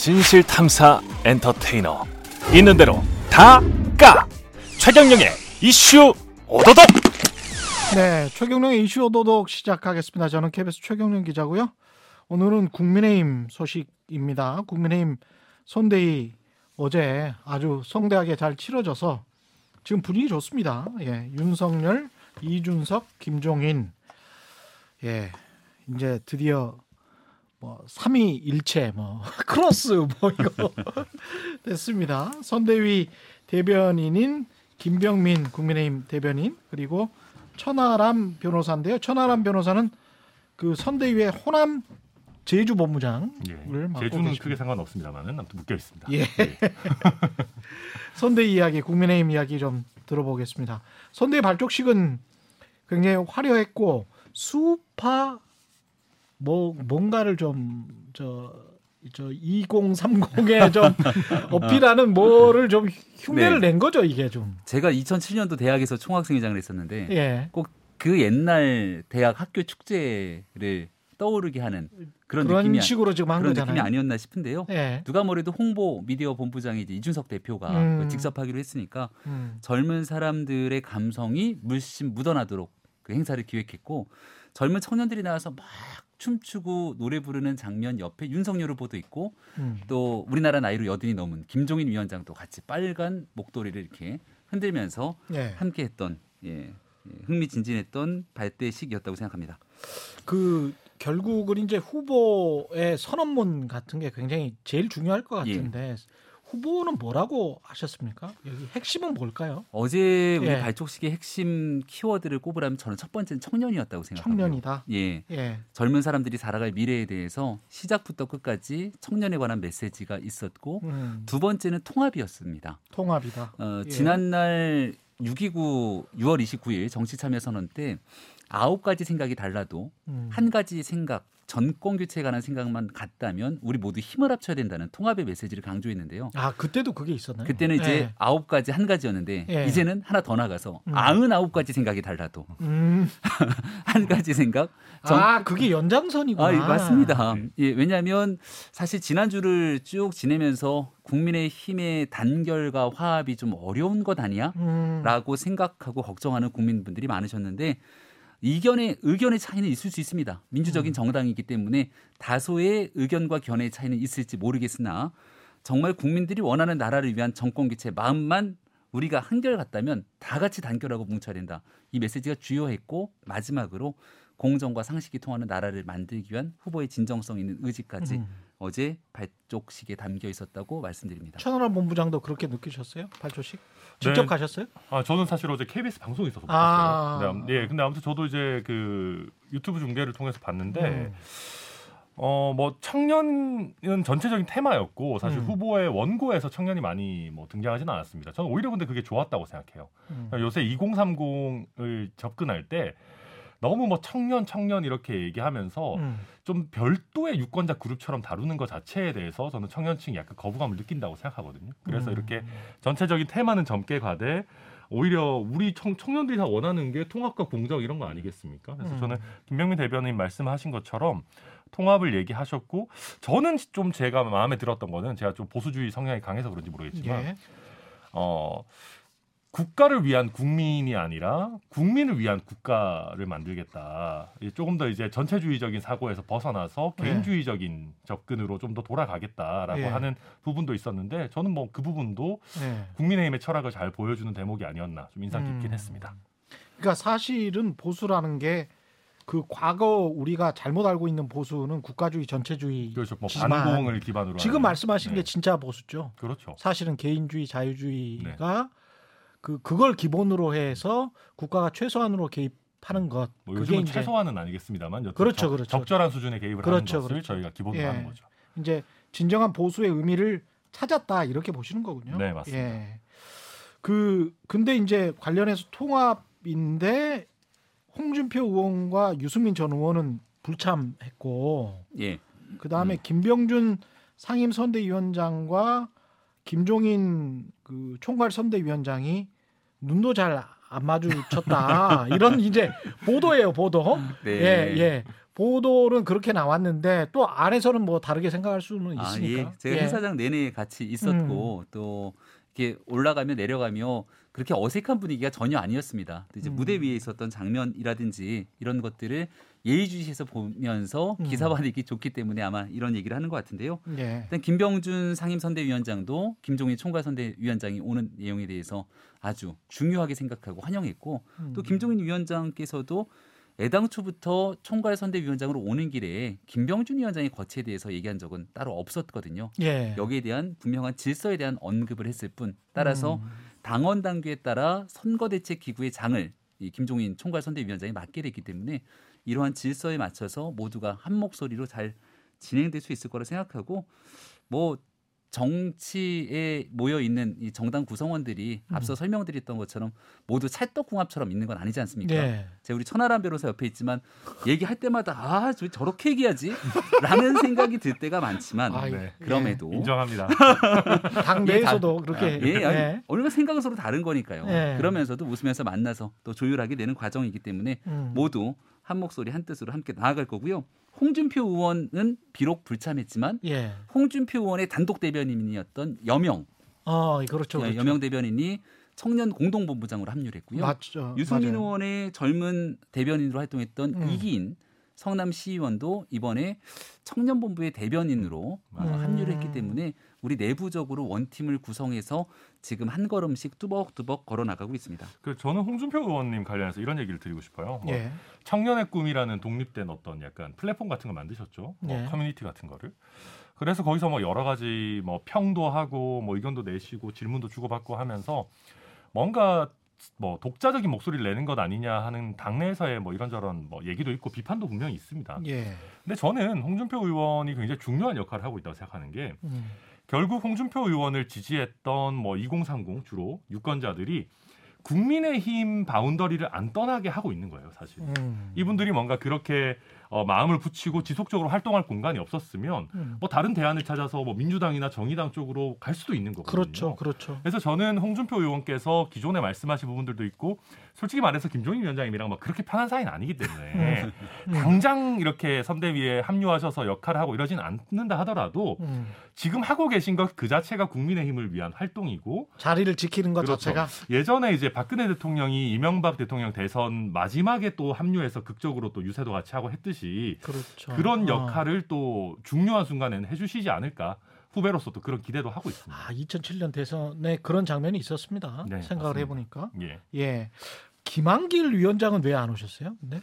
진실 탐사 엔터테이너 있는 대로 다 까 최경영의 이슈 오도독 네, 최경령의 이슈 오도독 시작하겠습니다. 저는 KBS 최경령 기자고요. 오늘은 국민의힘 소식입니다. 국민의힘 선대위 어제 아주 성대하게 잘 치러져서 지금 분위기 좋습니다. 예, 윤석열, 이준석, 김종인, 예, 이제 드디어 뭐 삼위일체, 뭐 크로스 뭐 이거 됐습니다. 선대위 대변인인 김병민 국민의힘 대변인 그리고 천하람 변호사인데요. 천하람 변호사는 그 선대위의 호남 제주 본부장을 예. 맡고 제주는 계십니다. 크게 상관없습니다만은 아무튼 묶여 있습니다. 예. 선대위 이야기, 국민의힘 이야기 좀 들어보겠습니다. 선대위 발족식은 굉장히 화려했고 수파 뭐 뭔가를 좀저 저 2030에 좀 어필하는 뭐를 좀 흉내를 네. 낸 거죠 이게 좀. 제가 2007년도 대학에서 총학생회장을 했었는데 예. 꼭그 옛날 대학 학교 축제를 떠오르게 하는 그런, 그런 느낌이 식으로 지금 한 그런 거잖아요. 느낌이 아니었나 싶은데요. 예. 누가 뭐래도 홍보 미디어 본부장이 이제 이준석 대표가 음. 그 직접 하기로 했으니까 음. 젊은 사람들의 감성이 물씬 묻어나도록 그 행사를 기획했고 젊은 청년들이 나와서 막 춤추고 노래 부르는 장면 옆에 윤석열 후보도 있고 음. 또 우리나라 나이로 여든이 넘은 김종인 위원장도 같이 빨간 목도리를 이렇게 흔들면서 예. 함께했던 예, 예, 흥미진진했던 발대식이었다고 생각합니다. 그 결국은 이제 후보의 선언문 같은 게 굉장히 제일 중요할 것 예. 같은데 후보는 뭐라고 하셨습니까? 여기 핵심은 뭘까요? 어제 우리 예. 발족식의 핵심 키워드를 꼽으라면 저는 첫 번째는 청년이었다고 생각합니다. 청년이다. 예, 예. 젊은 사람들이 살아갈 미래에 대해서 시작부터 끝까지 청년에 관한 메시지가 있었고 음, 두 번째는 통합이었습니다. 통합이다. 어, 예. 지난날 6.29 6월 29일 정치참여 선언 때 아홉 가지 생각이 달라도 음. 한 가지 생각 전권 교체에 관한 생각만 같다면 우리 모두 힘을 합쳐야 된다는 통합의 메시지를 강조했는데요. 아 그때도 그게 있었나요? 그때는 이제 예. 아홉 가지 한 가지였는데 예. 이제는 하나 더 나가서 음. 아흔 아홉 가지 생각이 달라도 음. 한 가지 생각 정- 아 그게 연장선이구나. 아, 예, 맞습니다. 예, 왜냐하면 사실 지난 주를 쭉 지내면서 국민의힘의 단결과 화합이 좀 어려운 것 아니야? 음. 라고 생각하고 걱정하는 국민분들이 많으셨는데 이견의 의견의 차이는 있을 수 있습니다. 음. 민주적인 정당이기 때문에 다소의 의견과 견해의 차이는 있을지 모르겠으나 정말 국민들이 원하는 나라를 위한 정권 교체 마음만 우리가 한결 같다면 다 같이 단결하고 뭉쳐야 된다. 이 메시지가 주요했고 마지막으로 공정과 상식이 통하는 나라를 만들기 위한 후보의 진정성 있는 의지까지 음. 어제 발족식에 담겨 있었다고 말씀드립니다. 천하람 본부장도 그렇게 느끼셨어요? 발조식? 직접 네. 가셨어요? 아 저는 사실 어제 KBS 방송에 있어서 아. 봤어요. 네, 예, 근데 아무튼 저도 이제 그 유튜브 중계를 통해서 봤는데 음. 어뭐 청년은 전체적인 테마였고 사실 음. 후보의 원고에서 청년이 많이 뭐 등장하지는 않았습니다. 저는 오히려 근데 그게 좋았다고 생각해요. 음. 요새 2030을 접근할 때 너무 뭐 청년 청년 이렇게 얘기하면서 음. 좀 별도의 유권자 그룹처럼 다루는 것 자체에 대해서 저는 청년층이 약간 거부감을 느낀다고 생각하거든요. 그래서 음. 이렇게 전체적인 테마는 젊게 가되 오히려 우리 청, 청년들이 다 원하는 게 통합과 공정 이런 거 아니겠습니까? 그래서 음. 저는 김병민 대변인 말씀하신 것처럼 통합을 얘기하셨고 저는 좀 제가 마음에 들었던 거는 제가 좀 보수주의 성향이 강해서 그런지 모르겠지만 예. 어 국가를 위한 국민이 아니라 국민을 위한 국가를 만들겠다. 조금 더 이제 전체주의적인 사고에서 벗어나서 네. 개인주의적인 접근으로 좀 더 돌아가겠다라고 예. 하는 부분도 있었는데 저는 뭐 그 부분도 예. 국민의힘의 철학을 잘 보여주는 대목이 아니었나 좀 인상 깊긴 음. 했습니다. 그러니까 사실은 보수라는 게 그 과거 우리가 잘못 알고 있는 보수는 국가주의 전체주의 그렇죠. 뭐 반공을 기반으로 지금. 말씀하신 네. 게 진짜 보수죠. 그렇죠. 사실은 개인주의, 네. 자유주의가 그 그걸 기본으로 해서 국가가 최소한으로 개입하는 것. 뭐 그게 요즘은 이제 최소한은 아니겠습니다만 여튼 그렇죠, 적, 그렇죠. 적절한 수준의 개입을 그렇죠, 하는 것을 그렇죠. 저희가 기본으로 예. 하는 거죠. 이제 진정한 보수의 의미를 찾았다 이렇게 보시는 거군요. 네, 맞습니다. 예. 그 근데 이제 관련해서 통합인데 홍준표 의원과 유승민 전 의원은 불참했고 예. 그 다음에 음. 김병준 상임 선대위원장과 김종인 그 총괄 선대위원장이 눈도 잘 안 마주쳤다 이런 이제 보도예요 보도 네. 예 예. 보도는 그렇게 나왔는데 또 안에서는 뭐 다르게 생각할 수는 아, 있으니까. 예. 제가 예. 행사장 내내 같이 있었고 또 이렇게 올라가며 내려가며 그렇게 어색한 분위기가 전혀 아니었습니다. 또 이제 음. 무대 위에 있었던 장면이라든지 이런 것들을 예의주시해서 보면서 음. 기사 받기 좋기 때문에 아마 이런 얘기를 하는 것 같은데요. 예. 일단 김병준 상임선대위원장도 김종인 총괄선대위원장이 오는 내용에 대해서 아주 중요하게 생각하고 환영했고 음. 또 김종인 위원장께서도 애당초부터 총괄 선대위원장으로 오는 길에 김병준 위원장의 거치에 대해서 얘기한 적은 따로 없었거든요. 예. 여기에 대한 분명한 질서에 대한 언급을 했을 뿐 따라서 음. 당원 당규에 따라 선거대책기구의 장을 이 김종인 총괄 선대위원장이 맡게 됐기 때문에 이러한 질서에 맞춰서 모두가 한 목소리로 잘 진행될 수 있을 거라 생각하고 뭐 정치에 모여 있는 이 정당 구성원들이 음. 앞서 설명드렸던 것처럼 모두 찰떡궁합처럼 있는 건 아니지 않습니까? 예. 제가 우리 천하람 변호사 옆에 있지만 얘기할 때마다 아, 저 저렇게 얘기하지? 라는 생각이 들 때가 많지만 아이, 네. 그럼에도 인정합니다. 당 내에서도 그렇게 예, 아니, 예. 얼마나 생각은 서로 다른 거니까요. 예. 그러면서도 웃으면서 만나서 또 조율하게 되는 과정이기 때문에 음. 모두 한 목소리 한 뜻으로 함께 나아갈 거고요. 홍준표 의원은 비록 불참했지만 예. 홍준표 의원의 단독 대변인이었던 여명 어, 그렇죠. 그렇죠. 여명 대변인이 청년 공동본부장으로 합류를 했고요. 맞죠. 유승민 맞아요. 의원의 젊은 대변인으로 활동했던 음. 이기인 성남 시의원도 이번에 청년본부의 대변인으로 어, 음. 합류를 했기 때문에 우리 내부적으로 원팀을 구성해서 지금 한 걸음씩 뚜벅뚜벅 걸어 나가고 있습니다. 그 저는 홍준표 의원님 관련해서 이런 얘기를 드리고 싶어요. 뭐 예. 청년의 꿈이라는 독립된 어떤 약간 플랫폼 같은 거 만드셨죠. 뭐 네. 커뮤니티 같은 거를. 그래서 거기서 뭐 여러 가지 뭐 평도 하고 뭐 의견도 내시고 질문도 주고받고 하면서 뭔가 뭐 독자적인 목소리를 내는 것 아니냐 하는 당내에서의 뭐 이런저런 뭐 얘기도 있고 비판도 분명히 있습니다. 예. 근데 저는 홍준표 의원이 굉장히 중요한 역할을 하고 있다고 생각하는 게 음. 결국 홍준표 의원을 지지했던 뭐 2030 주로 유권자들이 국민의힘 바운더리를 안 떠나게 하고 있는 거예요, 사실. 음. 이분들이 뭔가 그렇게 어, 마음을 붙이고 지속적으로 활동할 공간이 없었으면 음. 뭐 다른 대안을 찾아서 뭐 민주당이나 정의당 쪽으로 갈 수도 있는 거거든요. 그렇죠. 그렇죠. 그래서 저는 홍준표 의원께서 기존에 말씀하신 부분들도 있고 솔직히 말해서 김종인 위원장님이랑 막 그렇게 편한 사이는 아니기 때문에 음. 당장 이렇게 선대위에 합류하셔서 역할을 하고 이러진 않는다 하더라도 음. 지금 하고 계신 것 그 자체가 국민의힘을 위한 활동이고 자리를 지키는 것 그렇죠. 자체가 예전에 이제 박근혜 대통령이 이명박 대통령 대선 마지막에 또 합류해서 극적으로 또 유세도 같이 하고 했듯이 그렇죠. 그런 어. 역할을 또 중요한 순간에는 해주시지 않을까 후배로서 또 그런 기대도 하고 있습니다. 아, 2007년 대선에 그런 장면이 있었습니다. 네, 생각을 맞습니다. 해보니까. 예. 예. 김한길 위원장은 왜 안 오셨어요? 네.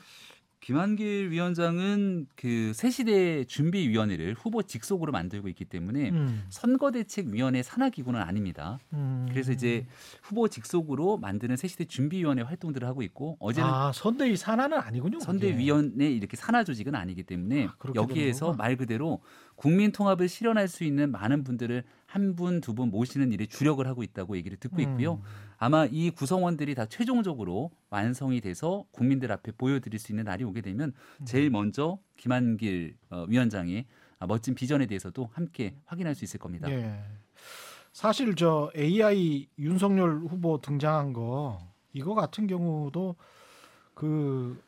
김한길 위원장은 그 새시대 준비위원회를 후보 직속으로 만들고 있기 때문에 음, 선거대책위원회 산하기구는 아닙니다. 음. 그래서 이제 후보 직속으로 만드는 새시대 준비위원회 활동들을 하고 있고 어제는 아, 선대위 산하는 아니군요. 선대위원회 이렇게 산하 조직은 아니기 때문에 아, 여기에서. 말 그대로 국민 통합을 실현할 수 있는 많은 분들을 한 분 두 분 모시는 일에 주력을 하고 있다고 얘기를 듣고 있고요. 음. 아마 이 구성원들이 다 최종적으로 완성이 돼서 국민들 앞에 보여드릴 수 있는 날이 오게 되면 음. 제일 먼저 김한길 어, 위원장의 아, 멋진 비전에 대해서도 함께 확인할 수 있을 겁니다. 예. 사실 저 AI 윤석열 후보 등장한 거 이거 같은 경우도 그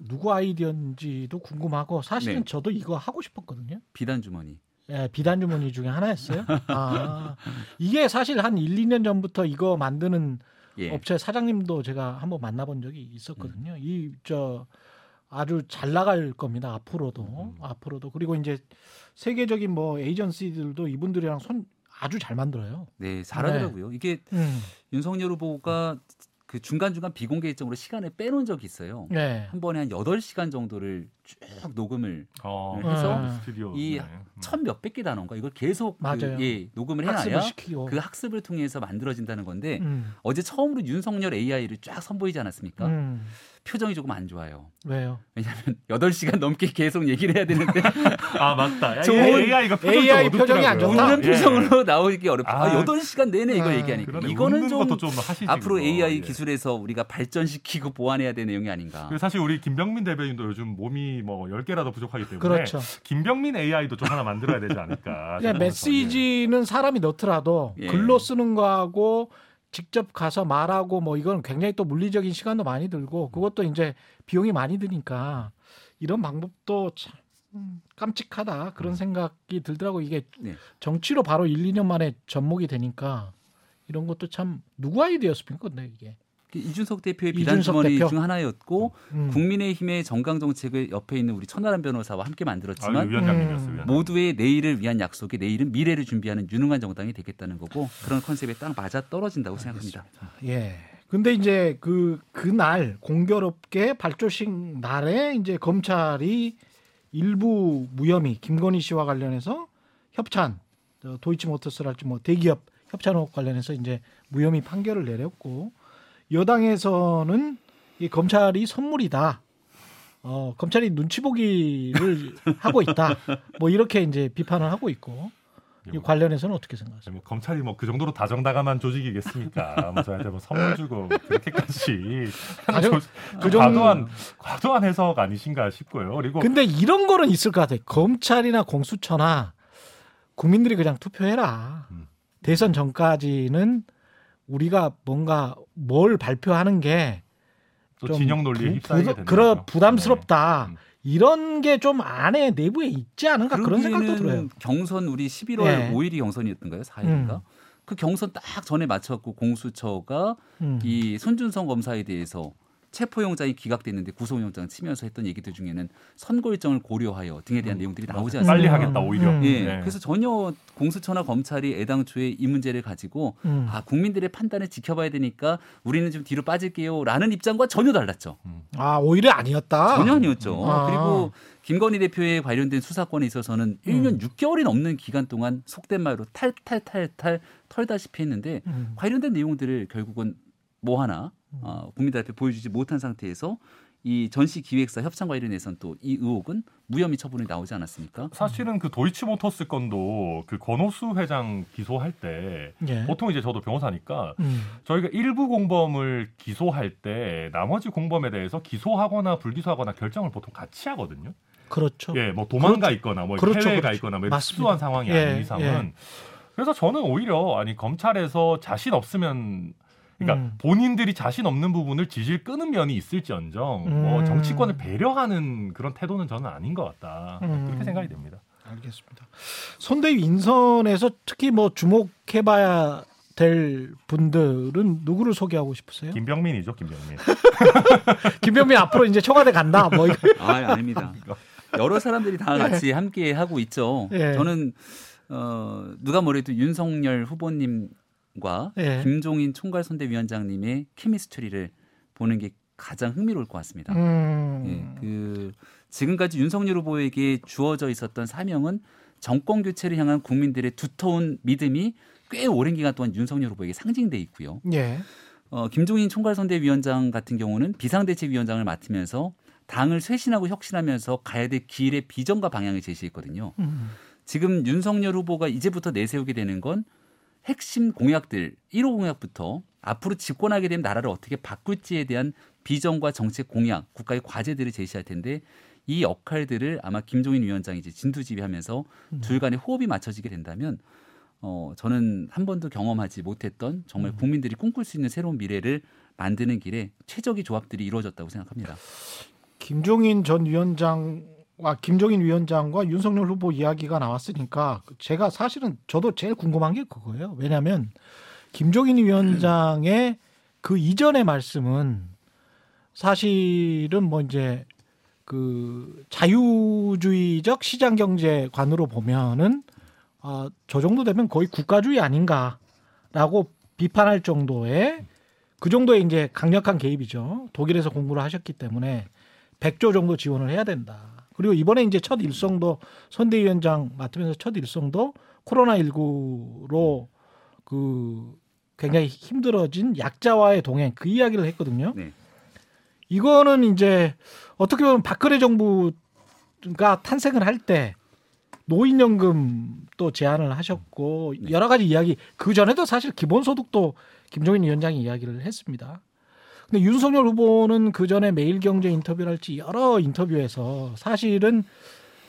누구 아이디어인지도 궁금하고 사실은 네. 저도 이거 하고 싶었거든요. 비단 주머니. 예, 비단 주머니 중에 하나였어요. 아, 이게 사실 한 1, 2년 전부터 이거 만드는 예. 업체 사장님도 제가 한번 만나본 적이 음. 있었거든요. 이저 아주 잘 나갈 겁니다. 앞으로도 음. 앞으로도 그리고 이제 세계적인 뭐 에이전시들도 이분들이랑 손 아주 잘 만들어요. 네, 잘하더라고요. 이게 음. 윤석열 후보가 그 중간중간 비공개 일정으로 시간을 빼놓은 적이 있어요. 네. 한 번에 한 8시간 정도를 쭉 녹음을 어, 해서 음, 스튜디오 이 네. 천 몇백 개 단어인가 이걸 계속 그. 예, 녹음을 해놔야 시키고. 그 학습을 통해서 만들어진다는 건데 음. 어제 처음으로 윤석열 AI를 쫙 선보이지 않았습니까? 음. 표정이 조금 안 좋아요. 왜요? 왜냐하면 8시간 넘게 계속 얘기를 해야 되는데 아 맞다. 좋은 AI가 AI 표정이 안 좋다. 웃는 표정으로 나오기 어렵다. 아, 아, 8시간 내내 이거 아, 얘기하니까 그러네. 이거는 좀 것도 좀 하시지. 앞으로 그거. AI 예. 기술에서 우리가 발전시키고 보완해야 될 내용이 아닌가. 사실 우리 김병민 대변인도 요즘 몸이 뭐 10개라도 부족하기 때문에 그렇죠. 김병민 AI도 좀 하나 만들어야 되지 않을까. 그냥 싶어서, 메시지는 사람이 넣더라도 예. 글로 쓰는 거하고 직접 가서 말하고 뭐 이건 굉장히 또 물리적인 시간도 많이 들고 그것도 이제 비용이 많이 드니까 이런 방법도 참 음, 깜찍하다 그런 생각이 들더라고 이게 네. 정치로 바로 1, 2년 만에 접목이 되니까 이런 것도 참 누구 아이디어였습니까? 근데 이게 이준석 대표의 이준석 비단 주머니 대표. 중 하나였고 음. 국민의힘의 정강 정책을 옆에 있는 우리 천하람 변호사와 함께 아, 만들었지만. 음. 위원장. 모두의 내일을 위한 약속이 내일은 미래를 준비하는 유능한 정당이 되겠다는 거고 그런 컨셉에 딱 맞아 떨어진다고 생각합니다. 예. 근데 이제 그 그날 공교롭게 발조식 날에 이제 검찰이 일부 무혐의 김건희 씨와 관련해서 협찬 어, 도이치모터스랄지 뭐 대기업 협찬 의혹 관련해서 이제 무혐의 판결을 내렸고 여당에서는 이 검찰이 선물이다. 어, 검찰이 눈치 보기를 하고 있다. 뭐 이렇게 이제 비판을 하고 있고 이 관련해서는 어떻게 생각하세요? 뭐 검찰이 뭐 그 정도로 다정다감한 조직이겠습니까? 뭐 저한테 뭐 선물 주고 그렇게까지 다정- 조- 그 정도- 과도한 과도한 해석 아니신가 싶고요. 그리고 근데 이런 거는 있을 것 같아요. 검찰이나 공수처나 국민들이 그냥 투표해라. 음. 대선 전까지는 우리가 뭔가 뭘 발표하는 게또좀 진영 논리에 부- 휩싸이게 되는 거죠. 부담스럽다. 네. 음. 이런 게 좀 안에 내부에 있지 않은가 그런 생각도 들어요. 경선 우리 11월 예. 5일이 경선이었던가요? 4일인가? 음. 그 경선 딱 전에 맞췄고 공수처가 음. 이 손준성 검사에 대해서 체포영장이 기각됐는데 구속영장 치면서 했던 얘기들 중에는 선거 일정을 고려하여 등에 대한 음. 내용들이 나오지 빨리 않습니까? 하겠다 오히려. 음. 예, 네. 그래서 전혀 공수처나 검찰이 애당초에 이 문제를 가지고 음. 아 국민들의 판단을 지켜봐야 되니까 우리는 좀 뒤로 빠질게요라는 입장과 전혀 달랐죠. 아 오히려 아니었다. 전혀 아니었죠. 아. 그리고 김건희 대표에 관련된 수사권에 있어서는 1년 6개월이 넘는 기간 동안 속된 말로 탈탈탈탈 털다시피 했는데 음. 관련된 내용들을 결국은 뭐 하나 어, 국민들 앞에 보여주지 못한 상태에서 이 전시 기획사 협상 관련해서는 또 이 의혹은 무혐의 처분이 나오지 않았습니까? 사실은 그 도이치모터스 건도 그 권오수 회장 기소할 때 예. 보통 이제 저도 변호사니까 음. 저희가 일부 공범을 기소할 때 나머지 공범에 대해서 기소하거나 불기소하거나 결정을 보통 같이 하거든요. 그렇죠. 예, 뭐 도망가 있거나 뭐 그렇죠, 해외에 가 그렇죠. 있거나 뭐. 특수한 상황이 예, 아닌 이상은 예. 그래서 저는 오히려 아니 검찰에서 자신 없으면 그러니까 음. 본인들이 자신 없는 부분을 지질 끄는 면이 있을지언정 뭐 음. 정치권을 배려하는 그런 태도는 저는 아닌 것 같다 음. 그렇게 생각이 됩니다. 알겠습니다. 선대위 인선에서 특히 뭐 주목해봐야 될 분들은 누구를 소개하고 싶으세요? 김병민이죠, 김병민. 김병민 앞으로 이제 청와대 간다. 뭐 이거. 아, 아닙니다. 여러 사람들이 다 같이 함께 하고 있죠. 예. 저는 어, 누가 뭐래도 윤석열 후보님 과 예. 김종인 총괄 선대위원장님의 케미스트리를 보는 게 가장 흥미로울 것 같습니다. 음. 예, 그 지금까지 윤석열 후보에게 주어져 있었던 사명은 정권 교체를 향한 국민들의 두터운 믿음이 꽤 오랜 기간 동안 윤석열 후보에게 상징돼 있고요. 예. 어, 김종인 총괄선대위원장 같은 경우는 비상대책위원장을 맡으면서 당을 쇄신하고 혁신하면서 가야 될 길의 비전과 방향을 제시했거든요. 음. 지금 윤석열 후보가 이제부터 내세우게 되는 건 핵심 공약들 1호 공약부터 앞으로 집권하게 되면 나라를 어떻게 바꿀지에 대한 비전과 정책 공약, 국가의 과제들을 제시할 텐데 이 역할들을 아마 김종인 위원장이 이제 진두지휘하면서 음. 둘 간의 호흡이 맞춰지게 된다면 어 저는 한 번도 경험하지 못했던 정말 음. 국민들이 꿈꿀 수 있는 새로운 미래를 만드는 길에 최적의 조합들이 이루어졌다고 생각합니다. 김종인 전 위원장 과 김종인 위원장과 윤석열 후보 이야기가 나왔으니까 제가 사실은 저도 제일 궁금한 게 그거예요. 왜냐하면 김종인 위원장의 그 이전의 말씀은 사실은 뭐 이제 그 자유주의적 시장 경제관으로 보면은 어, 저 정도 되면 거의 국가주의 아닌가라고 비판할 정도의 그 정도의 이제 강력한 개입이죠. 독일에서 공부를 하셨기 때문에 100조 정도 지원을 해야 된다. 그리고 이번에 이제 첫 일성도 선대위원장 맡으면서 첫 일성도 코로나19로 그 굉장히 힘들어진 약자와의 동행 그 이야기를 했거든요. 네. 이거는 이제 어떻게 보면 박근혜 정부가 탄생을 할 때 노인연금 또 제안을 하셨고 네. 여러 가지 이야기 그 전에도 사실 기본소득도 김종인 위원장이 이야기를 했습니다. 근데 윤석열 후보는 그 전에 매일경제 인터뷰를 할지 여러 인터뷰에서 사실은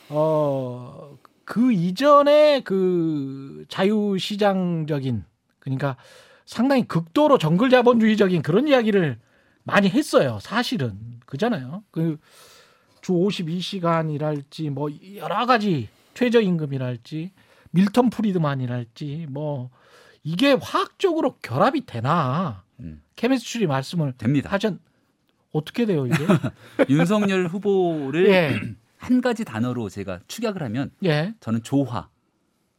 어 그 이전에 그 자유시장적인 그러니까 상당히 극도로 정글 자본주의적인 그런 이야기를 많이 했어요. 사실은 그잖아요. 그 주 52시간이랄지 뭐 여러 가지 최저임금이랄지 밀턴 프리드만이랄지 뭐 이게 화학적으로 결합이 되나 음. 케미스트리 말씀을 됩니다. 하전 어떻게 돼요 이게? 윤석열 후보를 예, 한 가지 단어로 제가 축약을 하면 예, 저는 조화라는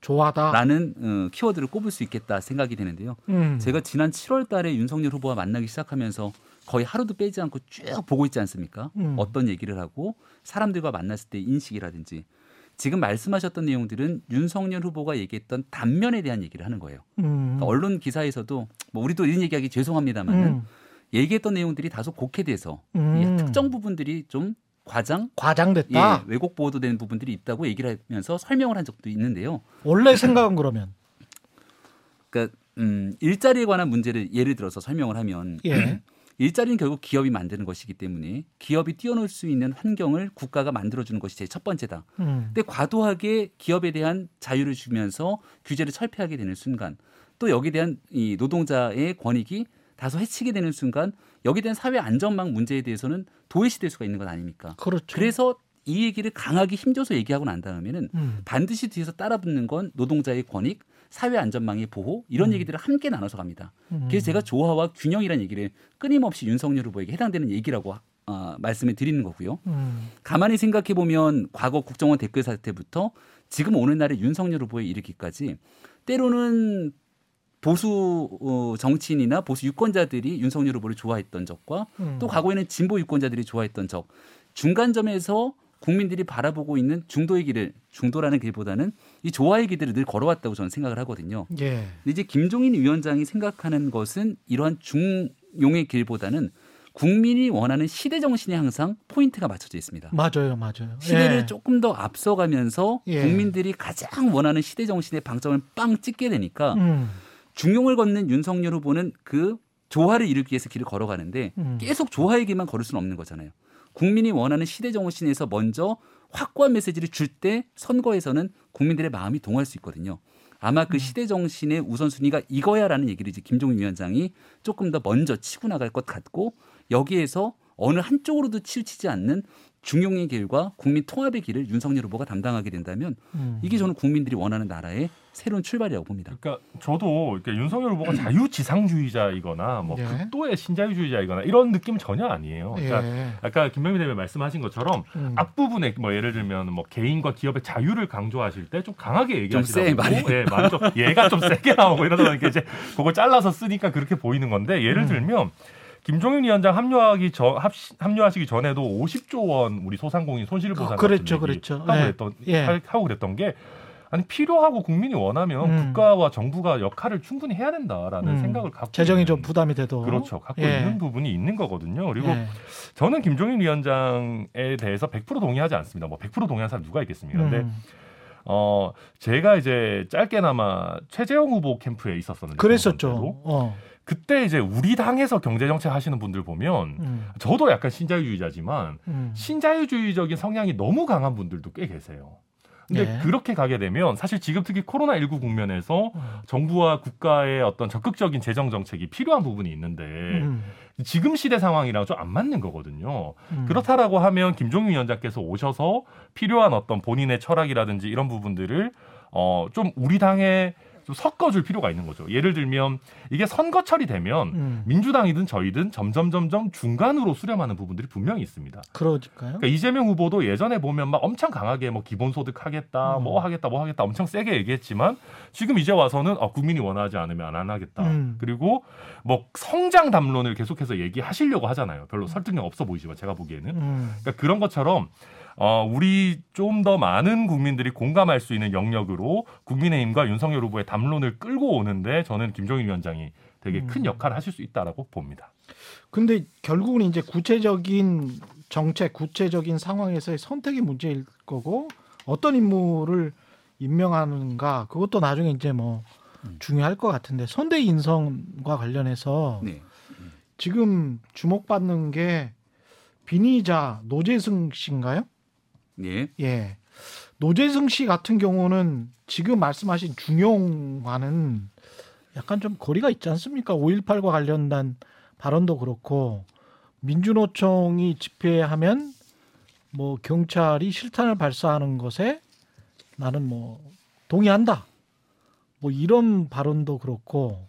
좋아다. 어, 키워드를 꼽을 수 있겠다 생각이 되는데요. 음, 제가 지난 7월 달에 윤석열 후보와 만나기 시작하면서 거의 하루도 빼지 않고 쭉 보고 있지 않습니까? 음. 어떤 얘기를 하고 사람들과 만났을 때 인식이라든지 지금 말씀하셨던 내용들은 윤석열 후보가 얘기했던 단면에 대한 얘기를 하는 거예요. 음, 그러니까 언론 기사에서도 뭐 우리도 이런 얘기하기 죄송합니다만은 음, 얘기했던 내용들이 다소 곡해돼서 음. 이 특정 부분들이 좀 과장 과장됐다. 예, 왜곡 보도된 부분들이 있다고 얘기를 하면서 설명을 한 적도 있는데요. 원래 생각은 그러면 그러니까 음, 일자리에 관한 문제를 예를 들어서 설명을 하면 예, 일자리는 결국 기업이 만드는 것이기 때문에 기업이 뛰어놀 수 있는 환경을 국가가 만들어주는 것이 제일 첫 번째다. 음, 근데 과도하게 기업에 대한 자유를 주면서 규제를 철폐하게 되는 순간 또 여기에 대한 이 노동자의 권익이 다소 해치게 되는 순간 여기에 대한 사회 안전망 문제에 대해서는 도외시될 수가 있는 것 아닙니까? 그렇죠. 그래서 이 얘기를 강하게 힘줘서 얘기하고 난 다음에는 음, 반드시 뒤에서 따라붙는 건 노동자의 권익, 사회 안전망의 보호 이런 음. 얘기들을 함께 나눠서 갑니다. 음. 그래서 제가 조화와 균형이라는 얘기를 끊임없이 윤석열 후보에게 해당되는 얘기라고 어, 말씀을 드리는 거고요. 음, 가만히 생각해 보면 과거 국정원 댓글 사태부터 지금 오늘날의 윤석열 후보에 이르기까지 때로는 보수 어, 정치인이나 보수 유권자들이 윤석열 후보를 좋아했던 적과 음. 또 과거에는 진보 유권자들이 좋아했던 적 중간점에서 국민들이 바라보고 있는 중도의 길을 중도라는 길보다는 이 조화의 길들을 늘 걸어왔다고 저는 생각을 하거든요. 예, 근데 이제 김종인 위원장이 생각하는 것은 이러한 중용의 길보다는 국민이 원하는 시대 정신에 항상 포인트가 맞춰져 있습니다. 맞아요, 맞아요. 시대를 예. 조금 더 앞서가면서 예. 국민들이 가장 원하는 시대 정신의 방점을 빵 찍게 되니까 음, 중용을 걷는 윤석열 후보는 그 조화를 이루기 위해서 길을 걸어가는데 음. 계속 조화의 길만 걸을 수는 없는 거잖아요. 국민이 원하는 시대 정신에서 먼저 확고한 메시지를 줄 때 선거에서는 국민들의 마음이 동할 수 있거든요. 아마 음. 그 시대 정신의 우선순위가 이거야라는 얘기를 이제 김종인 위원장이 조금 더 먼저 치고 나갈 것 같고 여기에서 어느 한쪽으로도 치우치지 않는 중용의 길과 국민 통합의 길을 윤석열 후보가 담당하게 된다면 음. 이게 저는 국민들이 원하는 나라의 새로운 출발이라고 봅니다. 그러니까 저도 이렇게 윤석열 후보가 자유지상주의자이거나 뭐 예. 극도의 신자유주의자이거나 이런 느낌은 전혀 아니에요. 그러니까 예. 아까 김명민 대표 말씀하신 것처럼 음. 앞부분에 뭐 예를 들면 뭐 개인과 기업의 자유를 강조하실 때 좀 강하게 얘기하시라고 세, 말이. 예, 말이 좀 얘가 좀 세게 나오고 이러다 보니까 이제 그걸 잘라서 쓰니까 그렇게 보이는 건데 예를 음. 들면 김종인 위원장 합류하기 전 합, 합류하시기 전에도 50조 원 우리 소상공인 손실 보상 아, 그랬죠, 같은 얘기 그랬죠. 하고 예. 그랬던 예. 하- 하고 그랬던 게 아니 필요하고 국민이 원하면 음. 국가와 정부가 역할을 충분히 해야 된다라는 음. 생각을 갖고 재정이 있는 좀 부담이 돼도 그렇죠 갖고 예. 있는 부분이 있는 거거든요. 그리고 예. 저는 김종인 위원장에 대해서 100% 동의하지 않습니다. 뭐 100% 동의하는 사람 누가 있겠습니까? 근데 음. 어 제가 이제 짧게나마 최재형 후보 캠프에 있었었는데 그랬었죠. 어. 그때 이제 우리 당에서 경제 정책 하시는 분들 보면 음. 저도 약간 신자유주의자지만 음. 신자유주의적인 성향이 너무 강한 분들도 꽤 계세요. 근데 네. 그렇게 가게 되면 사실 지금 특히 코로나19 국면에서 어. 정부와 국가의 어떤 적극적인 재정 정책이 필요한 부분이 있는데 음. 지금 시대 상황이랑 좀 안 맞는 거거든요. 음. 그렇다라고 하면 김종인 위원장께서 오셔서 필요한 어떤 본인의 철학이라든지 이런 부분들을 어 좀 우리 당에 좀 섞어줄 필요가 있는 거죠. 예를 들면 이게 선거철이 되면 음. 민주당이든 저희든 점점 점점 중간으로 수렴하는 부분들이 분명히 있습니다. 그러니까요. 그러니까 이재명 후보도 예전에 보면 막 엄청 강하게 뭐 기본소득 하겠다, 음. 뭐 하겠다, 뭐 하겠다 엄청 세게 얘기했지만 지금 이제 와서는 어, 국민이 원하지 않으면 안 하겠다. 음. 그리고 뭐 성장 담론을 계속해서 얘기하시려고 하잖아요. 별로 설득력 없어 보이지만 제가 보기에는 음. 그러니까 그런 것처럼 어, 우리 좀 더 많은 국민들이 공감할 수 있는 영역으로 국민의힘과 윤석열 후보의 담론을 끌고 오는데 저는 김종인 위원장이 되게 큰 음. 역할을 하실 수 있다라고 봅니다. 근데 결국은 이제 구체적인 정책, 구체적인 상황에서의 선택이 문제일 거고 어떤 인물을 임명하는가 그것도 나중에 이제 뭐 음. 중요할 것 같은데 선대 인선과 관련해서 네. 지금 주목받는 게 비니자 노재승 씨인가요? 네. 예. 노재승 씨 같은 경우는 지금 말씀하신 중용과는 약간 좀 거리가 있지 않습니까? 5.18과 관련된 발언도 그렇고 민주노총이 집회하면 뭐 경찰이 실탄을 발사하는 것에 나는 뭐 동의한다. 뭐 이런 발언도 그렇고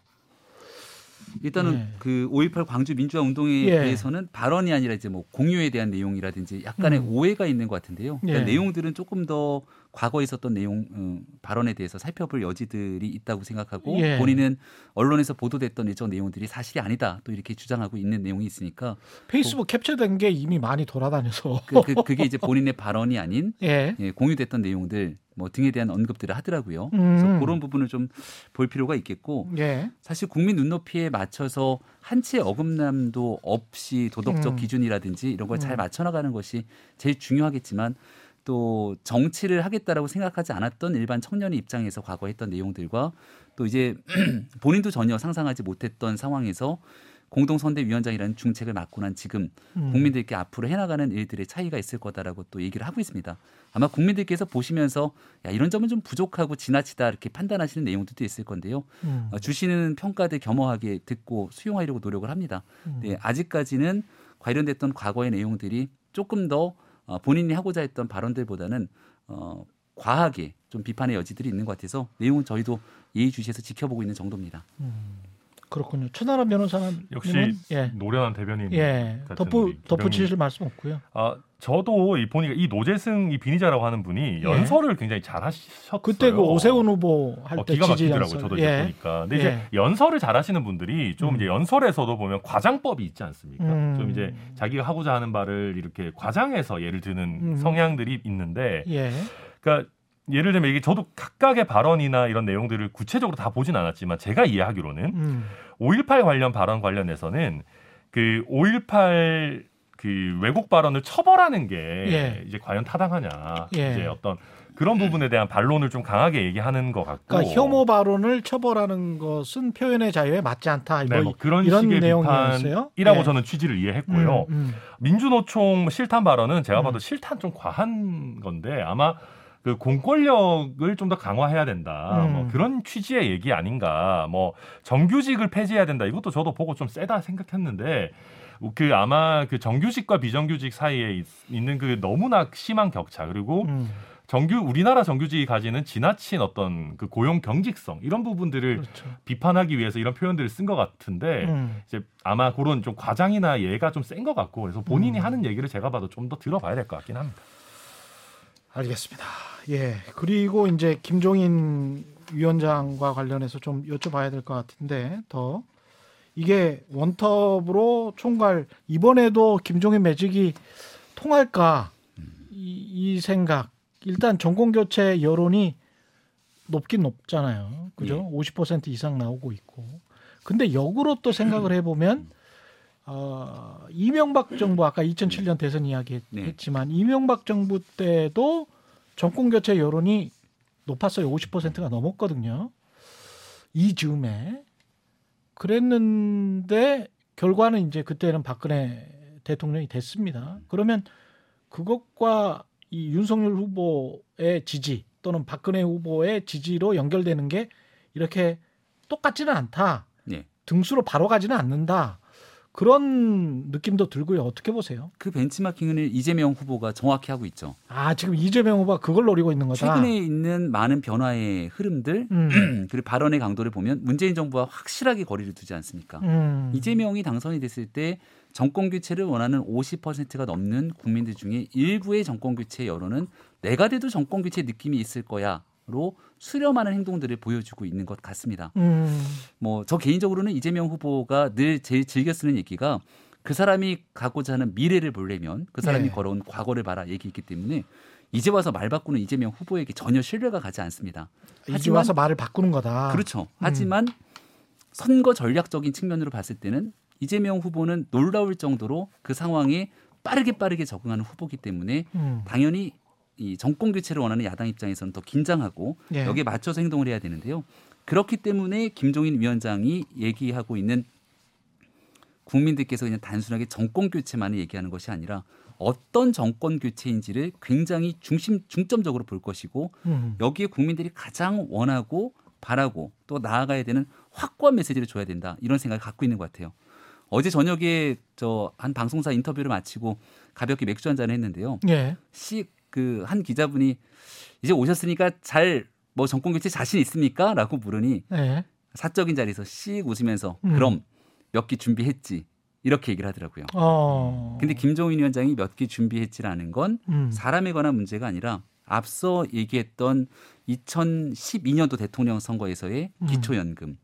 일단은 예. 그5.18 광주 민주화 운동에 예. 대해서는 발언이 아니라 이제 뭐 공유에 대한 내용이라든지 약간의 음. 오해가 있는 것 같은데요. 그러니까 예. 내용들은 조금 더 과거에 있었던 내용 음, 발언에 대해서 살펴볼 여지들이 있다고 생각하고 예. 본인은 언론에서 보도됐던 일정 내용들이 사실이 아니다 또 이렇게 주장하고 있는 내용이 있으니까 페이스북 캡처된 게 이미 많이 돌아다녀서 그, 그, 그 게 이제 본인의 발언이 아닌 예. 예, 공유됐던 내용들 뭐 등에 대한 언급들을 하더라고요. 음. 그래서 그런 부분을 좀 볼 필요가 있겠고 예. 사실 국민 눈높이에 맞춰서 한채 어긋남도 없이 도덕적 음. 기준이라든지 이런 걸잘 음. 맞춰 나가는 것이 제일 중요하겠지만 또 정치를 하겠다라고 생각하지 않았던 일반 청년의 입장에서 과거 했던 내용들과 또 이제 본인도 전혀 상상하지 못했던 상황에서 공동선대위원장이라는 중책을 맡고 난 지금 음. 국민들께 앞으로 해나가는 일들의 차이가 있을 거다라고 또 얘기를 하고 있습니다. 아마 국민들께서 보시면서 야 이런 점은 좀 부족하고 지나치다 이렇게 판단하시는 내용들도 있을 건데요. 음. 어, 주시는 평가들 겸허하게 듣고 수용하려고 노력을 합니다. 음. 네, 아직까지는 관련됐던 과거의 내용들이 조금 더 어, 본인이 하고자 했던 발언들보다는 어, 과하게 좀 비판의 여지들이 있는 것 같아서 내용은 저희도 예의주시해서 지켜보고 있는 정도입니다. 그렇군요. 천하람 변호사는 역시 예. 노련한 대변인 예. 덧붙 덧붙이실 말씀 없고요. 아 저도 이 보니까 이 노재승 이 비니자라고 하는 분이 연설을 굉장히 잘하셨어요. 예. 그때 그 오세훈 후보 할 어, 때 기가 막히더라고요. 저도 이제 예. 보니까. 근데 예. 이제 연설을 잘하시는 분들이 좀 음. 이제 연설에서도 보면 과장법이 있지 않습니까? 음. 좀 이제 자기가 하고자 하는 바를 이렇게 과장해서 예를 드는 음. 성향들이 있는데, 예. 그러니까 예를 들면 이게 저도 각각의 발언이나 이런 내용들을 구체적으로 다 보진 않았지만 제가 이해하기로는 음. 5.18 관련 발언 관련해서는 그 5.18 그 왜곡 발언을 처벌하는 게 예. 이제 과연 타당하냐 예. 이제 어떤 그런 부분에 대한 반론을 좀 강하게 얘기하는 것 같고 그러니까 혐오 발언을 처벌하는 것은 표현의 자유에 맞지 않다. 네, 뭐뭐 그런 이런 식의 내용이었어요. 비판이라고 예. 저는 취지를 이해했고요. 음, 음. 민주노총 실탄 발언은 제가 음. 봐도 실탄 좀 과한 건데 아마 그 공권력을 좀 더 강화해야 된다. 음. 뭐 그런 취지의 얘기 아닌가. 뭐 정규직을 폐지해야 된다. 이것도 저도 보고 좀 세다 생각했는데 그 아마 그 정규직과 비정규직 사이에 있, 있는 그 너무나 심한 격차 그리고 음. 정규 우리나라 정규직이 가지는 지나친 어떤 그 고용 경직성 이런 부분들을 그렇죠. 비판하기 위해서 이런 표현들을 쓴 것 같은데 음. 이제 아마 그런 좀 과장이나 예가 좀 센 것 같고 그래서 본인이 음. 하는 얘기를 제가 봐도 좀 더 들어봐야 될 것 같긴 합니다. 알겠습니다. 예. 그리고 이제 김종인 위원장과 관련해서 좀 여쭤봐야 될 것 같은데 더 이게 원톱으로 총괄 이번에도 김종인 매직이 통할까 이, 이 생각 일단 정권 교체 여론이 높긴 높잖아요. 그죠? 50% 이상 나오고 있고. 근데 역으로 또 생각을 해보면 어, 이명박 정부 아까 2007년 대선 이야기 네. 했지만 이명박 정부 때도 정권 교체 여론이 높았어요. 50%가 넘었거든요. 이 즈음에 그랬는데 결과는 이제 그때는 박근혜 대통령이 됐습니다. 그러면 그것과 이 윤석열 후보의 지지 또는 박근혜 후보의 지지로 연결되는 게 이렇게 똑같지는 않다. 네. 등수로 바로 가지는 않는다. 그런 느낌도 들고요. 어떻게 보세요? 그 벤치마킹을 이재명 후보가 정확히 하고 있죠. 아 지금 이재명 후보가 그걸 노리고 있는 거다. 최근에 있는 많은 변화의 흐름들 음, 그리고 발언의 강도를 보면 문재인 정부와 확실하게 거리를 두지 않습니까? 음. 이재명이 당선이 됐을 때 정권 교체를 원하는 50%가 넘는 국민들 중에 일부의 정권 교체 여론은 내가 돼도 정권 교체 느낌이 있을 거야 로 수렴하는 행동들을 보여주고 있는 것 같습니다. 음, 뭐저 개인적으로는 이재명 후보가 늘 제일 즐겨 쓰는 얘기가 그 사람이 가고자 하는 미래를 보려면 그 사람이 네. 걸어온 과거를 봐라 얘기했기 때문에 이제 와서 말 바꾸는 이재명 후보에게 전혀 신뢰가 가지 않습니다. 이제 와서 말을 바꾸는 거다. 그렇죠. 하지만 선거 전략적인 측면으로 봤을 때는 이재명 후보는 놀라울 정도로 그 상황에 빠르게 빠르게 적응하는 후보기 때문에 음, 당연히 이 정권 교체를 원하는 야당 입장에서는 더 긴장하고 예. 여기에 맞춰서 행동을 해야 되는데요. 그렇기 때문에 김종인 위원장이 얘기하고 있는 국민들께서 그냥 단순하게 정권 교체만을 얘기하는 것이 아니라 어떤 정권 교체인지를 굉장히 중심 중점적으로 볼 것이고 음, 여기에 국민들이 가장 원하고 바라고 또 나아가야 되는 확고한 메시지를 줘야 된다 이런 생각을 갖고 있는 것 같아요. 어제 저녁에 저 한 방송사 인터뷰를 마치고 가볍게 맥주 한 잔을 했는데요. 예. 씩 그 한 기자분이 이제 오셨으니까 잘 뭐 정권 교체 자신 있습니까?라고 물으니 예. 사적인 자리에서 씩 웃으면서 음. 그럼 몇끼 준비했지 이렇게 얘기를 하더라고요. 어. 근데 김종인 위원장이 몇끼 준비했지라는 건 음. 사람에 관한 문제가 아니라 앞서 얘기했던 2012년도 대통령 선거에서의 음. 기초연금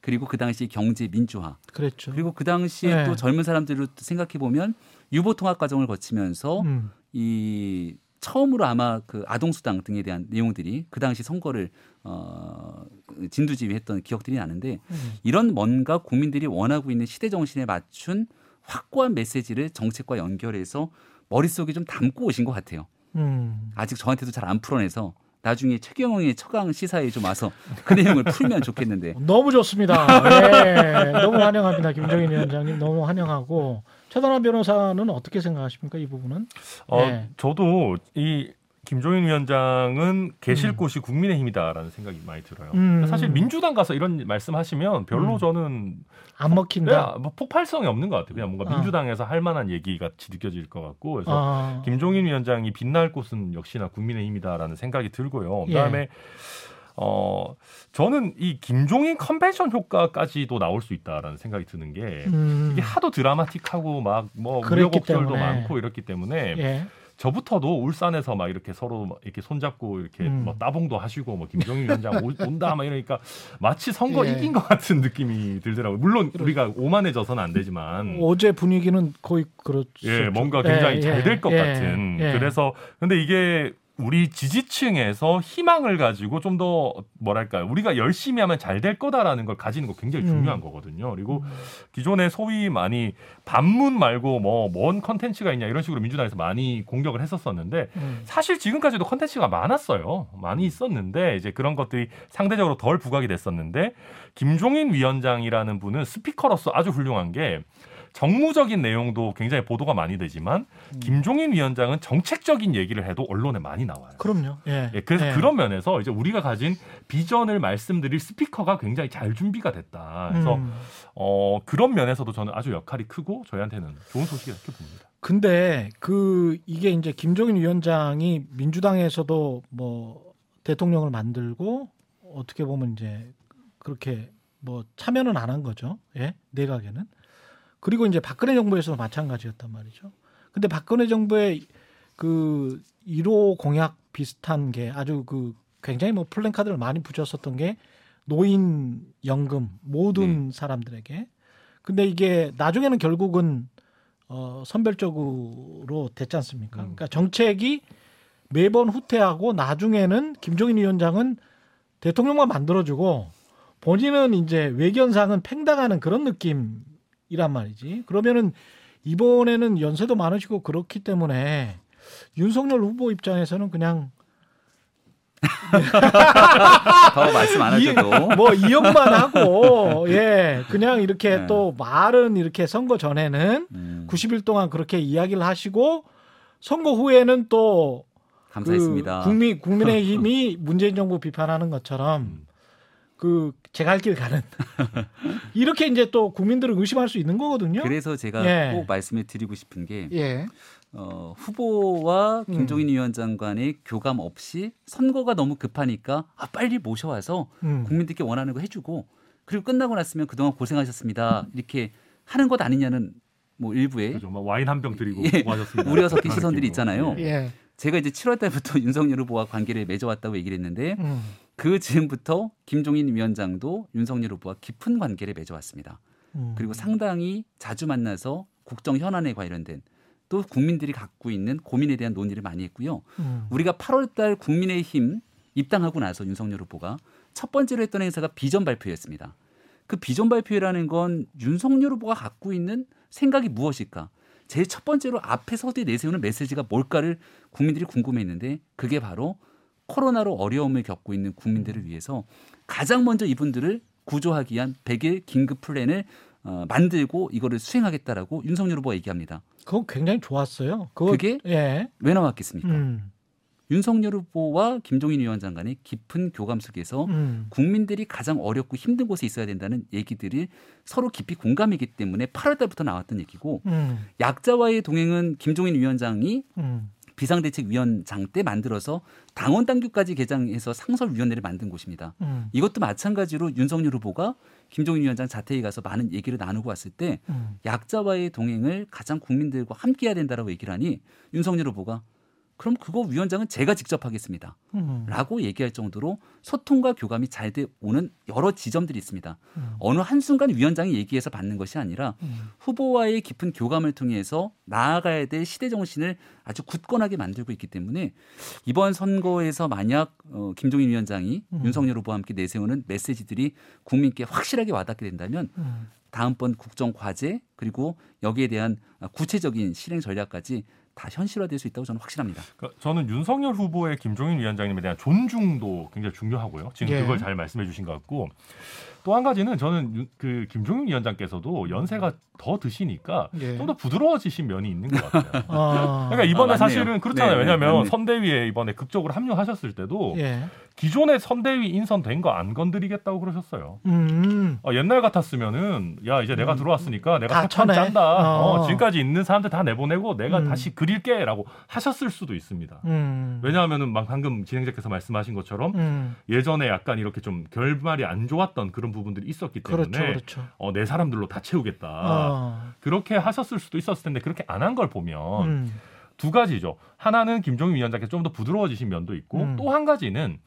그리고 그 당시 경제 민주화 그랬죠. 그리고 그 당시에 네. 또 젊은 사람들을 생각해 보면 유보 통합 과정을 거치면서 음. 이 처음으로 아마 그 아동수당 등에 대한 내용들이 그 당시 선거를 어 진두지휘했던 기억들이 나는데 음. 이런 뭔가 국민들이 원하고 있는 시대 정신에 맞춘 확고한 메시지를 정책과 연결해서 머릿속에 좀 담고 오신 것 같아요. 음. 아직 저한테도 잘 안 풀어내서 나중에 최경영의 처강 시사에 좀 와서 그 내용을 풀면 좋겠는데 너무 좋습니다. 예. 너무 환영합니다. 김정인 위원장님 너무 환영하고 최단환 변호사는 어떻게 생각하십니까 이 부분은? 어, 네. 저도 이 김종인 위원장은 계실 곳이 국민의힘이다라는 생각이 많이 들어요. 음. 사실 민주당 가서 이런 말씀하시면 별로 음. 저는 안 먹힌다. 그냥 뭐 폭발성이 없는 것 같아요. 그냥 뭔가 아. 민주당에서 할 만한 얘기 같이 느껴질 것 같고 그래서 아. 김종인 위원장이 빛날 곳은 역시나 국민의힘이다라는 생각이 들고요. 예. 그다음에 어 저는 이 김종인 컨벤션 효과까지도 나올 수 있다라는 생각이 드는 게 음. 이게 하도 드라마틱하고 막뭐 그랬기 우여곡절도 때문에. 많고 이렇기 때문에 예. 저부터도 울산에서 막 이렇게 서로 막 이렇게 손잡고 이렇게 음. 뭐 따봉도 하시고 뭐 김종인 위원장 오- 온다 막 이러니까 마치 선거 예. 이긴 것 같은 느낌이 들더라고요. 물론 우리가 오만해져서는 안 되지만 어제 분위기는 거의 그렇죠. 예, 뭔가 굉장히 예, 잘될것 예, 같은. 예. 그래서 근데 이게 우리 지지층에서 희망을 가지고 좀 더 뭐랄까 우리가 열심히 하면 잘 될 거다라는 걸 가지는 거 굉장히 음. 중요한 거거든요. 그리고 기존에 소위 많이 반문 말고 뭐 뭔 컨텐츠가 있냐 이런 식으로 민주당에서 많이 공격을 했었었는데 음. 사실 지금까지도 컨텐츠가 많았어요. 많이 있었는데 이제 그런 것들이 상대적으로 덜 부각이 됐었는데 김종인 위원장이라는 분은 스피커로서 아주 훌륭한 게 정무적인 내용도 굉장히 보도가 많이 되지만 음. 김종인 위원장은 정책적인 얘기를 해도 언론에 많이 나와요. 그럼요. 예. 예, 그래서 예. 그런 면에서 이제 우리가 가진 비전을 말씀드릴 스피커가 굉장히 잘 준비가 됐다. 그래서 음. 어, 그런 면에서도 저는 아주 역할이 크고 저희한테는 좋은 소식이다 이렇게 봅니다. 근데 그 이게 이제 김종인 위원장이 민주당에서도 뭐 대통령을 만들고 어떻게 보면 이제 그렇게 뭐 참여는 안 한 거죠. 예. 내각에는. 그리고 이제 박근혜 정부에서도 마찬가지였단 말이죠. 근데 박근혜 정부의 그 1호 공약 비슷한 게 아주 그 굉장히 뭐 플랜카드를 많이 붙였었던 게 노인 연금 모든 사람들에게. 근데 이게 나중에는 결국은 어, 선별적으로 됐지 않습니까? 음. 그러니까 정책이 매번 후퇴하고 나중에는 김종인 위원장은 대통령만 만들어주고 본인은 이제 외견상은 팽당하는 그런 느낌 이란 말이지. 그러면은 이번에는 연세도 많으시고 그렇기 때문에 윤석열 후보 입장에서는 그냥 더 말씀 안 하셔도 뭐 이용만 하고 예 그냥 이렇게 네. 또 말은 이렇게 선거 전에는 음, 90일 동안 그렇게 이야기를 하시고 선거 후에는 또 감사했습니다. 그 국민 국민의힘이 문재인 정부 비판하는 것처럼 음. 그 제갈 길 가는 이렇게 이제 또 국민들을 의심할 수 있는 거거든요. 그래서 제가 예. 꼭 말씀을 드리고 싶은 게 예. 어, 후보와 음. 김종인 위원장 간의 교감 없이 선거가 너무 급하니까 아, 빨리 모셔와서 음. 국민들께 원하는 거 해주고 그리고 끝나고 났으면 그동안 고생하셨습니다. 이렇게 하는 것 아니냐는 뭐 일부의 그죠? 막 와인 한 병 드리고 예. 수고하셨습니다. 우려 섞인 시선들이. 있잖아요. 예. 제가 이제 7월 달부터 윤석열 후보와 관계를 맺어왔다고 얘기를 했는데 음. 그 즈음부터 김종인 위원장도 윤석열 후보와 깊은 관계를 맺어왔습니다. 음. 그리고 상당히 자주 만나서 국정 현안에 관련된 또 국민들이 갖고 있는 고민에 대한 논의를 많이 했고요. 음. 우리가 8월달 국민의힘 입당하고 나서 윤석열 후보가 첫 번째로 했던 행사가 비전 발표였습니다. 그 비전 발표라는 건 윤석열 후보가 갖고 있는 생각이 무엇일까? 제일 첫 번째로 앞에 서대 내세우는 메시지가 뭘까를 국민들이 궁금해했는데 그게 바로 코로나로 어려움을 겪고 있는 국민들을 위해서 가장 먼저 이분들을 구조하기 위한 100일 긴급 플랜을 어, 만들고 이거를 수행하겠다라고 윤석열 후보가 얘기합니다. 그거 굉장히 좋았어요. 그거, 그게? 예. 왜 나왔겠습니까? 음. 윤석열 후보와 김종인 위원장 간의 깊은 교감 속에서 음. 국민들이 가장 어렵고 힘든 곳에 있어야 된다는 얘기들이 서로 깊이 공감이기 때문에 8월 달부터 나왔던 얘기고 음. 약자와의 동행은 김종인 위원장이 음. 비상대책위원장 때 만들어서 당원 당규까지 개장해서 상설위원회를 만든 곳입니다. 음. 이것도 마찬가지로 윤석열 후보가 김종인 위원장 자택에 가서 많은 얘기를 나누고 왔을 때 음. 약자와의 동행을 가장 국민들과 함께 해야 된다라고 얘기를 하니 윤석열 후보가 그럼 그거 위원장은 제가 직접 하겠습니다. 음. 라고 얘기할 정도로 소통과 교감이 잘 돼 오는 여러 지점들이 있습니다. 음. 어느 한순간 위원장이 얘기해서 받는 것이 아니라 음. 후보와의 깊은 교감을 통해서 나아가야 될 시대 정신을 아주 굳건하게 만들고 있기 때문에 이번 선거에서 만약 어, 김종인 위원장이 음. 윤석열 후보와 함께 내세우는 메시지들이 국민께 확실하게 와닿게 된다면 음. 다음번 국정 과제 그리고 여기에 대한 구체적인 실행 전략까지 다 현실화될 수 있다고 저는 확신합니다. 그러니까 저는 윤석열 후보의 김종인 위원장님에 대한 존중도 굉장히 중요하고요. 지금 예. 그걸 잘 말씀해 주신 것 같고 또 한 가지는 저는 유- 그 김종인 위원장께서도 연세가 더 드시니까 예. 좀더 부드러워지신 면이 있는 것 같아요. 아. 그러니까 이번에 아. 사실은 그렇잖아요. 네, 네, 왜냐하면 맞네. 선대위에 이번에 극적으로 합류하셨을 때도 예. 기존에 선대위 인선된 거 안 건드리겠다고 그러셨어요. 음. 어, 옛날 같았으면은 야 이제 내가 음. 들어왔으니까 내가 쳐내. 짠다. 어, 어. 지금까지 있는 사람들 다 내보내고 내가 음. 다시 그릴게라고 하셨을 수도 있습니다. 음. 왜냐하면은 막 방금 진행자께서 말씀하신 것처럼 음. 예전에 약간 이렇게 좀 결말이 안 좋았던 그런 부분들이 있었기 때문에 그렇죠, 그렇죠. 어, 내 사람들로 다 채우겠다. 어. 그렇게 하셨을 수도 있었을 텐데 그렇게 안 한 걸 보면 음. 두 가지죠. 하나는 김종인 위원장께서 좀 더 부드러워지신 면도 있고 음. 또한 가지는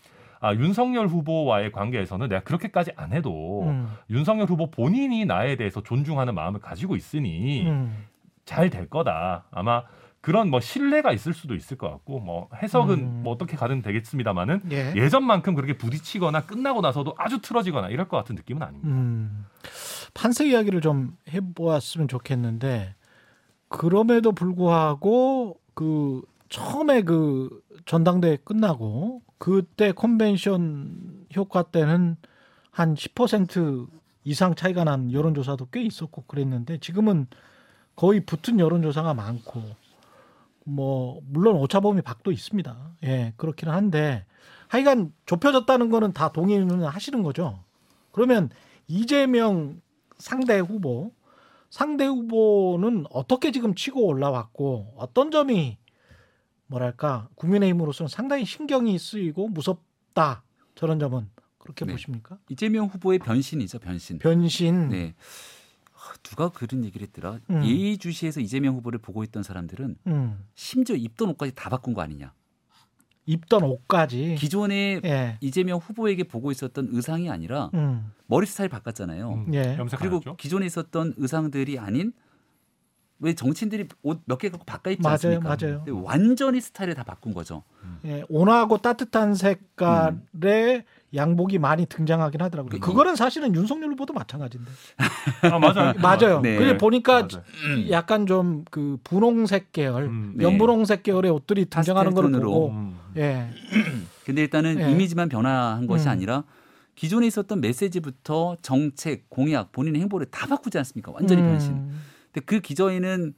아, 윤석열 후보와의 관계에서는 내가 그렇게까지 안 해도 음. 윤석열 후보 본인이 나에 대해서 존중하는 마음을 가지고 있으니 음. 잘될 거다. 아마 그런 뭐 신뢰가 있을 수도 있을 것 같고 뭐 해석은 음. 뭐 어떻게 가든 되겠습니다만은 예. 예전만큼 그렇게 부딪히거나 끝나고 나서도 아주 틀어지거나 이럴 것 같은 느낌은 아닙니다. 음. 판세 이야기를 좀 해보았으면 좋겠는데 그럼에도 불구하고 그 처음에 그 전당대회 끝나고 그때 컨벤션 효과 때는 한 10% 이상 차이가 난 여론조사도 꽤 있었고 그랬는데 지금은 거의 붙은 여론조사가 많고 뭐 물론 오차범위 밖도 있습니다. 예 그렇기는 한데 하여간 좁혀졌다는 거는 다 동의는 하시는 거죠. 그러면 이재명 상대 후보 상대 후보는 어떻게 지금 치고 올라왔고 어떤 점이 뭐랄까 국민의힘으로서는 상당히 신경이 쓰이고 무섭다 저런 점은 그렇게 네. 보십니까? 이재명 후보의 변신이죠, 변신. 변신. 네. 아, 누가 그런 얘기를 했더라. 음. 예의주시에서 이재명 후보를 보고 있던 사람들은 음. 심지어 입던 옷까지 다 바꾼 거 아니냐. 입던 옷까지. 기존에 예. 이재명 후보에게 보고 있었던 의상이 아니라 음. 머리 스타일 바꿨잖아요. 음, 예. 염색 그리고. 기존에 있었던 의상들이 아닌 왜 정치인들이 옷 몇 개 갖고 바꿔 입지 맞아요, 않습니까? 맞아요. 완전히 스타일을 다 바꾼 거죠. 예. 온화하고 따뜻한 색깔의 양복이 많이 등장하긴 하더라고요. 네. 그거는 사실은 윤석열 후보도 마찬가지인데. 아 맞아요. 맞아요. 네. 그래 보니까 맞아요. 약간 좀 그 분홍색 계열, 음, 네. 연분홍색 계열의 옷들이 등장하는 걸 보고 음. 예. 근데 일단은 예. 이미지만 변화한 것이 음. 아니라 기존에 있었던 메시지부터 정책, 공약, 본인의 행보를 다 바꾸지 않습니까? 완전히 변신. 음. 근데 그 기저에는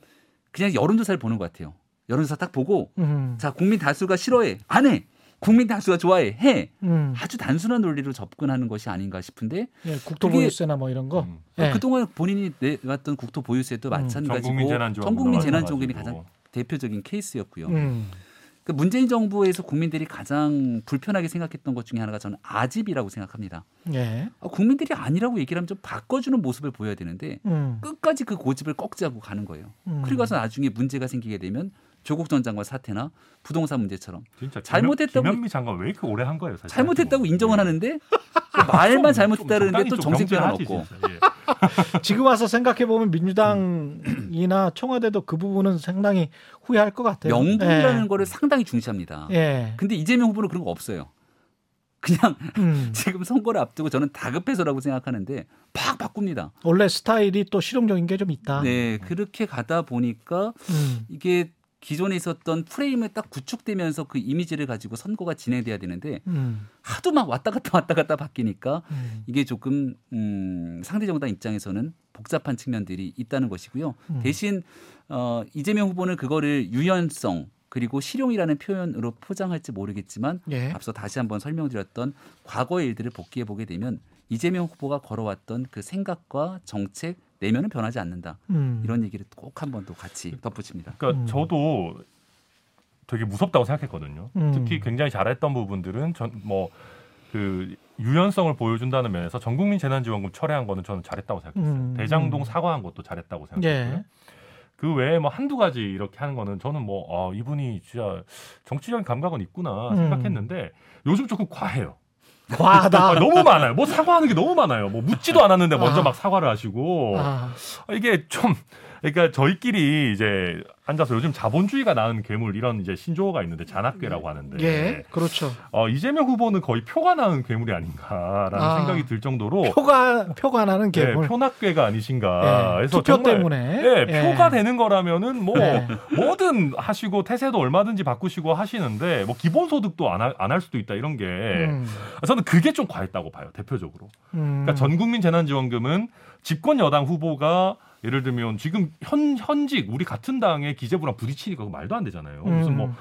그냥 여론조사를 보는 것 같아요. 여론조사 딱 보고 음. 자 국민 다수가 싫어해 안 해. 국민 다수가 좋아해 해. 음. 아주 단순한 논리로 접근하는 것이 아닌가 싶은데 예, 국토 보유세나 뭐 이런 거. 음. 예. 그동안 본인이 내왔던 국토 보유세도 음. 마찬가지고 전국민 재난지원금 전국민 재난 지원금이 마찬가지고. 가장 대표적인 케이스였고요. 음. 그 문재인 정부에서 국민들이 가장 불편하게 생각했던 것 중에 하나가 저는 아집이라고 생각합니다. 예. 아, 국민들이 아니라고 얘기를 하면 좀 바꿔주는 모습을 보여야 되는데 음. 끝까지 그 고집을 꺾지 않고 가는 거예요. 음. 그리고 나서 나중에 문제가 생기게 되면 조국 전 장관 사태나 부동산 문제처럼 진짜 잘못했다고- 김현미 장관 왜 이렇게 오래 한 거예요? 사실. 잘못했다고 인정은 예. 하는데 그 말만 좀- 잘못했다 좀 그러는데 또 적당히 정색 좀 변화 경질하지, 없고. 예. 지금 와서 생각해 보면 민주당이나 청와대도 그 부분은 상당히 후회할 것 같아요. 명분이라는 예. 거를 상당히 중시합니다. 예. 근데 이재명 후보는 그런 거 없어요. 그냥 음. 지금 선거를 앞두고 저는 다급해서라고 생각하는데 팍 바꿉니다. 원래 스타일이 또 실용적인 게 좀 있다. 네, 그렇게 가다 보니까 음. 이게 기존에 있었던 프레임을 딱 구축되면서 그 이미지를 가지고 선거가 진행돼야 되는데 음. 하도 막 왔다 갔다 왔다 갔다 바뀌니까 음. 이게 조금 음, 상대 정당 입장에서는 복잡한 측면들이 있다는 것이고요. 음. 대신 어, 이재명 후보는 그거를 유연성 그리고 실용이라는 표현으로 포장할지 모르겠지만 예. 앞서 다시 한번 설명드렸던 과거의 일들을 복귀해 보게 되면 이재명 후보가 걸어왔던 그 생각과 정책 내면은 변하지 않는다. 음. 이런 얘기를 꼭 한번더 같이 덧붙입니다. 그러니까 음. 저도 되게 무섭다고 생각했거든요. 음. 특히 굉장히 잘했던 부분들은 전뭐 그 유연성을 보여준다는 면에서 전국민 재난지원금 철회한 거는 저는 잘했다고 생각했어요. 음. 대장동 음. 사과한 것도 잘했다고 생각했고요. 예. 그 외에 뭐 한두 가지 이렇게 하는 거는 저는 뭐 아, 이분이 진짜 정치적인 감각은 있구나 음. 생각했는데 요즘 조금 과해요. 과하다. 아, 너무 많아요. 뭐 사과하는 게 너무 많아요. 뭐 묻지도 않았는데 먼저 아. 막 사과를 하시고 아, 아, 이게 좀 그러니까 저희끼리 이제 앉아서 요즘 자본주의가 낳은 괴물 이런 이제 신조어가 있는데 잔악괴라고 하는데 예, 그렇죠. 어, 이재명 후보는 거의 표가 낳은 괴물이 아닌가라는 아. 생각이 들 정도로 표가 표가 나는 네, 괴물. 표낙괴가 아니신가. 예, 그래서 투표 정말 때문에. 예, 예. 표가 되는 거라면은 뭐 예. 뭐든 하시고 태세도 얼마든지 바꾸시고 하시는데 뭐 기본 소득도 안할 수도 있다 이런 게 음, 저는 그게 좀 과했다고 봐요 대표적으로. 음. 그러니까 전 국민 재난지원금은 집권 여당 후보가 예를 들면 지금 현 현직 우리 같은 당의 기재부랑 부딪히니까 그거 말도 안 되잖아요. 무슨 뭐뭐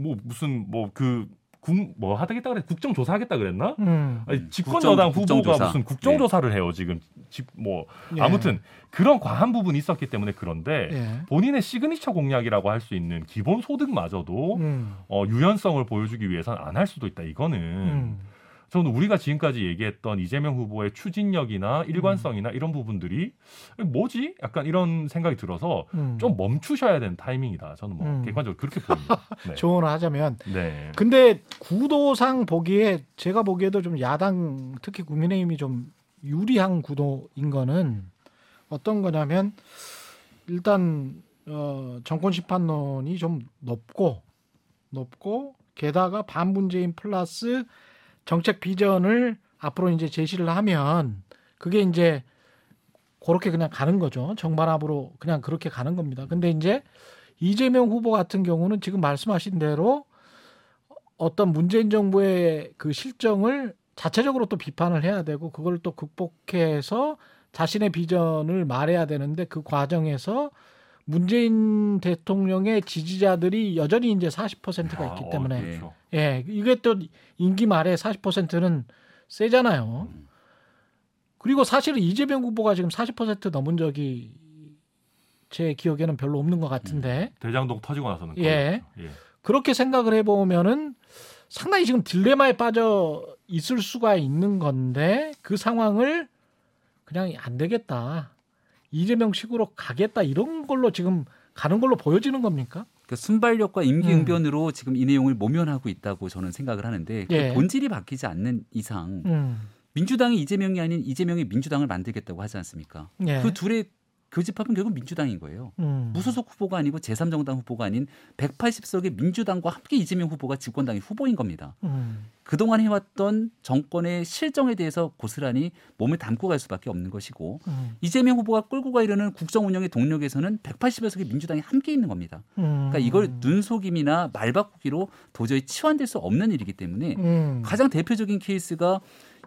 음, 무슨 뭐그뭐 하겠다 그래 국정조사 하겠다 그랬나? 음. 아니, 집권 국정- 여당 후보가 국정조사. 무슨 국정조사를 해요 지금 집뭐 예. 아무튼 그런 과한 부분이 있었기 때문에 그런데 예. 본인의 시그니처 공약이라고 할 수 있는 기본 소득마저도 음, 어, 유연성을 보여주기 위해서는 안 할 수도 있다. 이거는 음. 저는 우리가 지금까지 얘기했던 이재명 후보의 추진력이나 일관성이나 이런 부분들이 뭐지? 약간 이런 생각이 들어서 음. 좀 멈추셔야 되는 타이밍이다. 저는 뭐 음. 객관적으로 그렇게 보입니다. 네. 조언을 하자면 네. 근데 구도상 보기에 제가 보기에도 좀 야당 특히 국민의힘이 좀 유리한 구도인 거는 어떤 거냐면 일단 어, 정권 심판론이 좀 높고 높고 게다가 반문재인 플러스 정책 비전을 앞으로 이제 제시를 하면 그게 이제 그렇게 그냥 가는 거죠. 정반합으로 그냥 그렇게 가는 겁니다. 근데 이제 이재명 후보 같은 경우는 지금 말씀하신 대로 어떤 문재인 정부의 그 실정을 자체적으로 또 비판을 해야 되고 그걸 또 극복해서 자신의 비전을 말해야 되는데 그 과정에서 문재인 대통령의 지지자들이 여전히 이제 40%가 있기 아, 때문에 어, 그렇죠. 예, 이게 또 임기 말에 40%는 세잖아요. 그리고 사실은 이재명 후보가 지금 40% 넘은 적이 제 기억에는 별로 없는 것 같은데 대장동 터지고 나서는 예. 예. 그렇게 생각을 해보면은 상당히 지금 딜레마에 빠져 있을 수가 있는 건데 그 상황을 그냥 안 되겠다. 이재명식으로 가겠다 이런 걸로 지금 가는 걸로 보여지는 겁니까? 그 순발력과 임기응변으로 지금 이 내용을 모면하고 있다고 저는 생각을 하는데 그 예. 본질이 바뀌지 않는 이상 음. 민주당이 이재명이 아닌 이재명이 민주당을 만들겠다고 하지 않습니까? 예. 그 둘의 교집합은 결국 민주당인 거예요. 음. 무소속 후보가 아니고 제3정당 후보가 아닌 180석의 민주당과 함께 이재명 후보가 집권당의 후보인 겁니다. 음. 그동안 해왔던 정권의 실정에 대해서 고스란히 몸을 담고 갈 수밖에 없는 것이고 음. 이재명 후보가 끌고 가려는 국정 운영의 동력에서는 180여석의 민주당이 함께 있는 겁니다. 음. 그러니까 이걸 눈속임이나 말바꾸기로 도저히 치환될 수 없는 일이기 때문에 음. 가장 대표적인 케이스가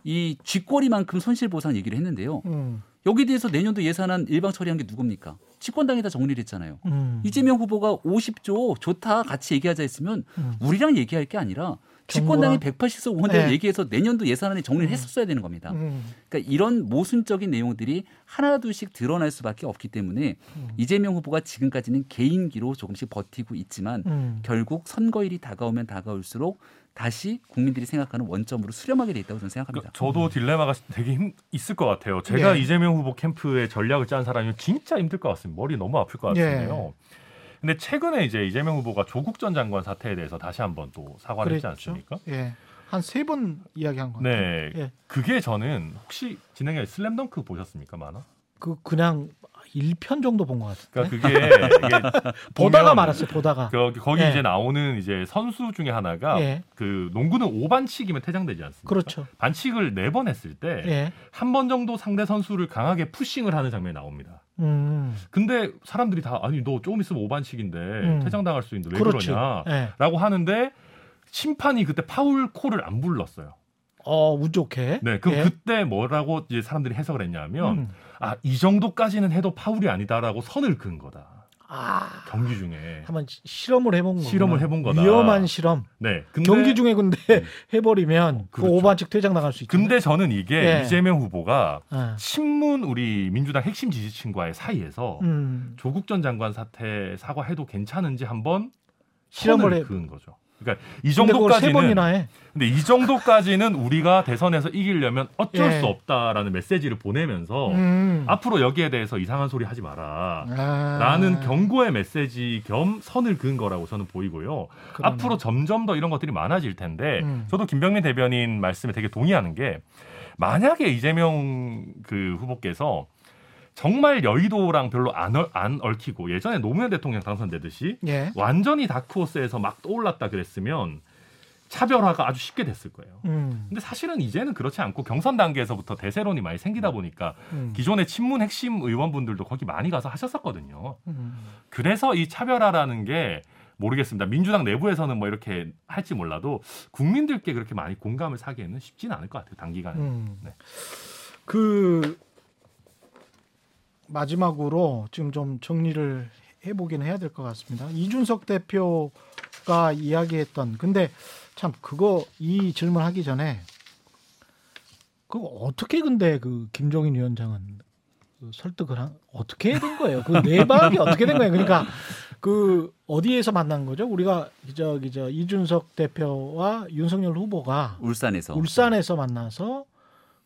이 쥐꼬리만큼 손실 보상 얘기를 했는데요. 음. 여기에 대해서 내년도 예산안 일방 처리한 게 누굽니까? 집권당이 다 정리를 했잖아요. 음. 이재명 후보가 50조 좋다 같이 얘기하자 했으면 음. 우리랑 얘기할 게 아니라 집권당이 정부랑? 180석 의원들 네. 얘기해서 내년도 예산안에 정리를 했었어야 되는 겁니다. 음. 그러니까 이런 모순적인 내용들이 하나둘씩 드러날 수밖에 없기 때문에 음. 이재명 후보가 지금까지는 개인기로 조금씩 버티고 있지만 음. 결국 선거일이 다가오면 다가올수록 다시 국민들이 생각하는 원점으로 수렴하게 돼 있다고 저는 생각합니다. 그러니까 저도 딜레마가 되게 힘, 있을 것 같아요. 제가 예. 이재명 후보 캠프의 전략을 짠 사람이면 진짜 힘들 것 같습니다. 머리 너무 아플 것 같은데요. 예. 근데 최근에 이제 이재명 후보가 조국 전 장관 사태에 대해서 다시 한번 또 사과를 했지 그랬죠. 않습니까? 예. 한 세 번 이야기한 것 같아요. 네. 예. 그게 저는 혹시 진행해 슬램덩크 보셨습니까, 만화? 그 그냥 1편 정도 본 것 같은데. 그러니까 그게, 보다가 말았어요. 보다가. 그, 거기 예. 이제 나오는 이제 선수 중에 하나가 예. 그 농구는 5반칙이면 퇴장되지 않습니까? 그렇죠. 반칙을 네번 했을 때 한번 예. 정도 상대 선수를 강하게 푸싱을 하는 장면이 나옵니다. 음. 근데 사람들이 다 아니 너 조금 있으면 5반칙인데 음. 퇴장당할 수 있는데 왜 그렇지. 그러냐? 예. 라고 하는데 심판이 그때 파울 콜을 안 불렀어요. 어, 운 좋게. 네, 그럼 예. 그때 뭐라고 이제 사람들이 해석을 했냐면 음. 아 이 정도까지는 해도 파울이 아니다라고 선을 그은 거다. 아, 경기 중에. 한번 시- 실험을 해본 거. 실험을 해본 거다. 위험한 실험. 네. 근데 경기 중에 근데 해버리면 그 그렇죠. 오반칙 퇴장 나갈 수 있죠. 근데 저는 이게 예. 이재명 후보가 예. 친문 우리 민주당 핵심 지지층과의 사이에서 음, 조국 전 장관 사태 사과해도 괜찮은지 한번 실험을 해. 그은 거죠. 그러니까 이 그걸 세 정도까지는 번이나 해. 근데 이 정도까지는 우리가 대선에서 이기려면 어쩔 예. 수 없다라는 메시지를 보내면서 음. 앞으로 여기에 대해서 이상한 소리 하지 마라. 아. 라는 경고의 메시지 겸 선을 그은 거라고 저는 보이고요. 그러네. 앞으로 점점 더 이런 것들이 많아질 텐데 음. 저도 김병민 대변인 말씀에 되게 동의하는 게 만약에 이재명 그 후보께서 정말 여의도랑 별로 안, 얽, 안 얽히고 예전에 노무현 대통령 당선되듯이 예. 완전히 다크호스에서 막 떠올랐다 그랬으면 차별화가 아주 쉽게 됐을 거예요. 음. 근데 사실은 이제는 그렇지 않고 경선 단계에서부터 대세론이 많이 생기다 보니까 음. 기존의 친문 핵심 의원분들도 거기 많이 가서 하셨었거든요. 음. 그래서 이 차별화라는 게 모르겠습니다. 민주당 내부에서는 뭐 이렇게 할지 몰라도 국민들께 그렇게 많이 공감을 사기에는 쉽지는 않을 것 같아요. 단기간에. 음. 네. 그 마지막으로 지금 좀 정리를 해보긴 해야 될 것 같습니다. 이준석 대표가 이야기했던 근데 참 그거 이 질문 하기 전에 그거 어떻게 근데 그 김종인 위원장은 그 설득을 한 어떻게 된 거예요? 그 내박이 어떻게 된 거예요? 그러니까 그 어디에서 만난 거죠? 우리가 저기 저 이준석 대표와 윤석열 후보가 울산에서 울산에서 만나서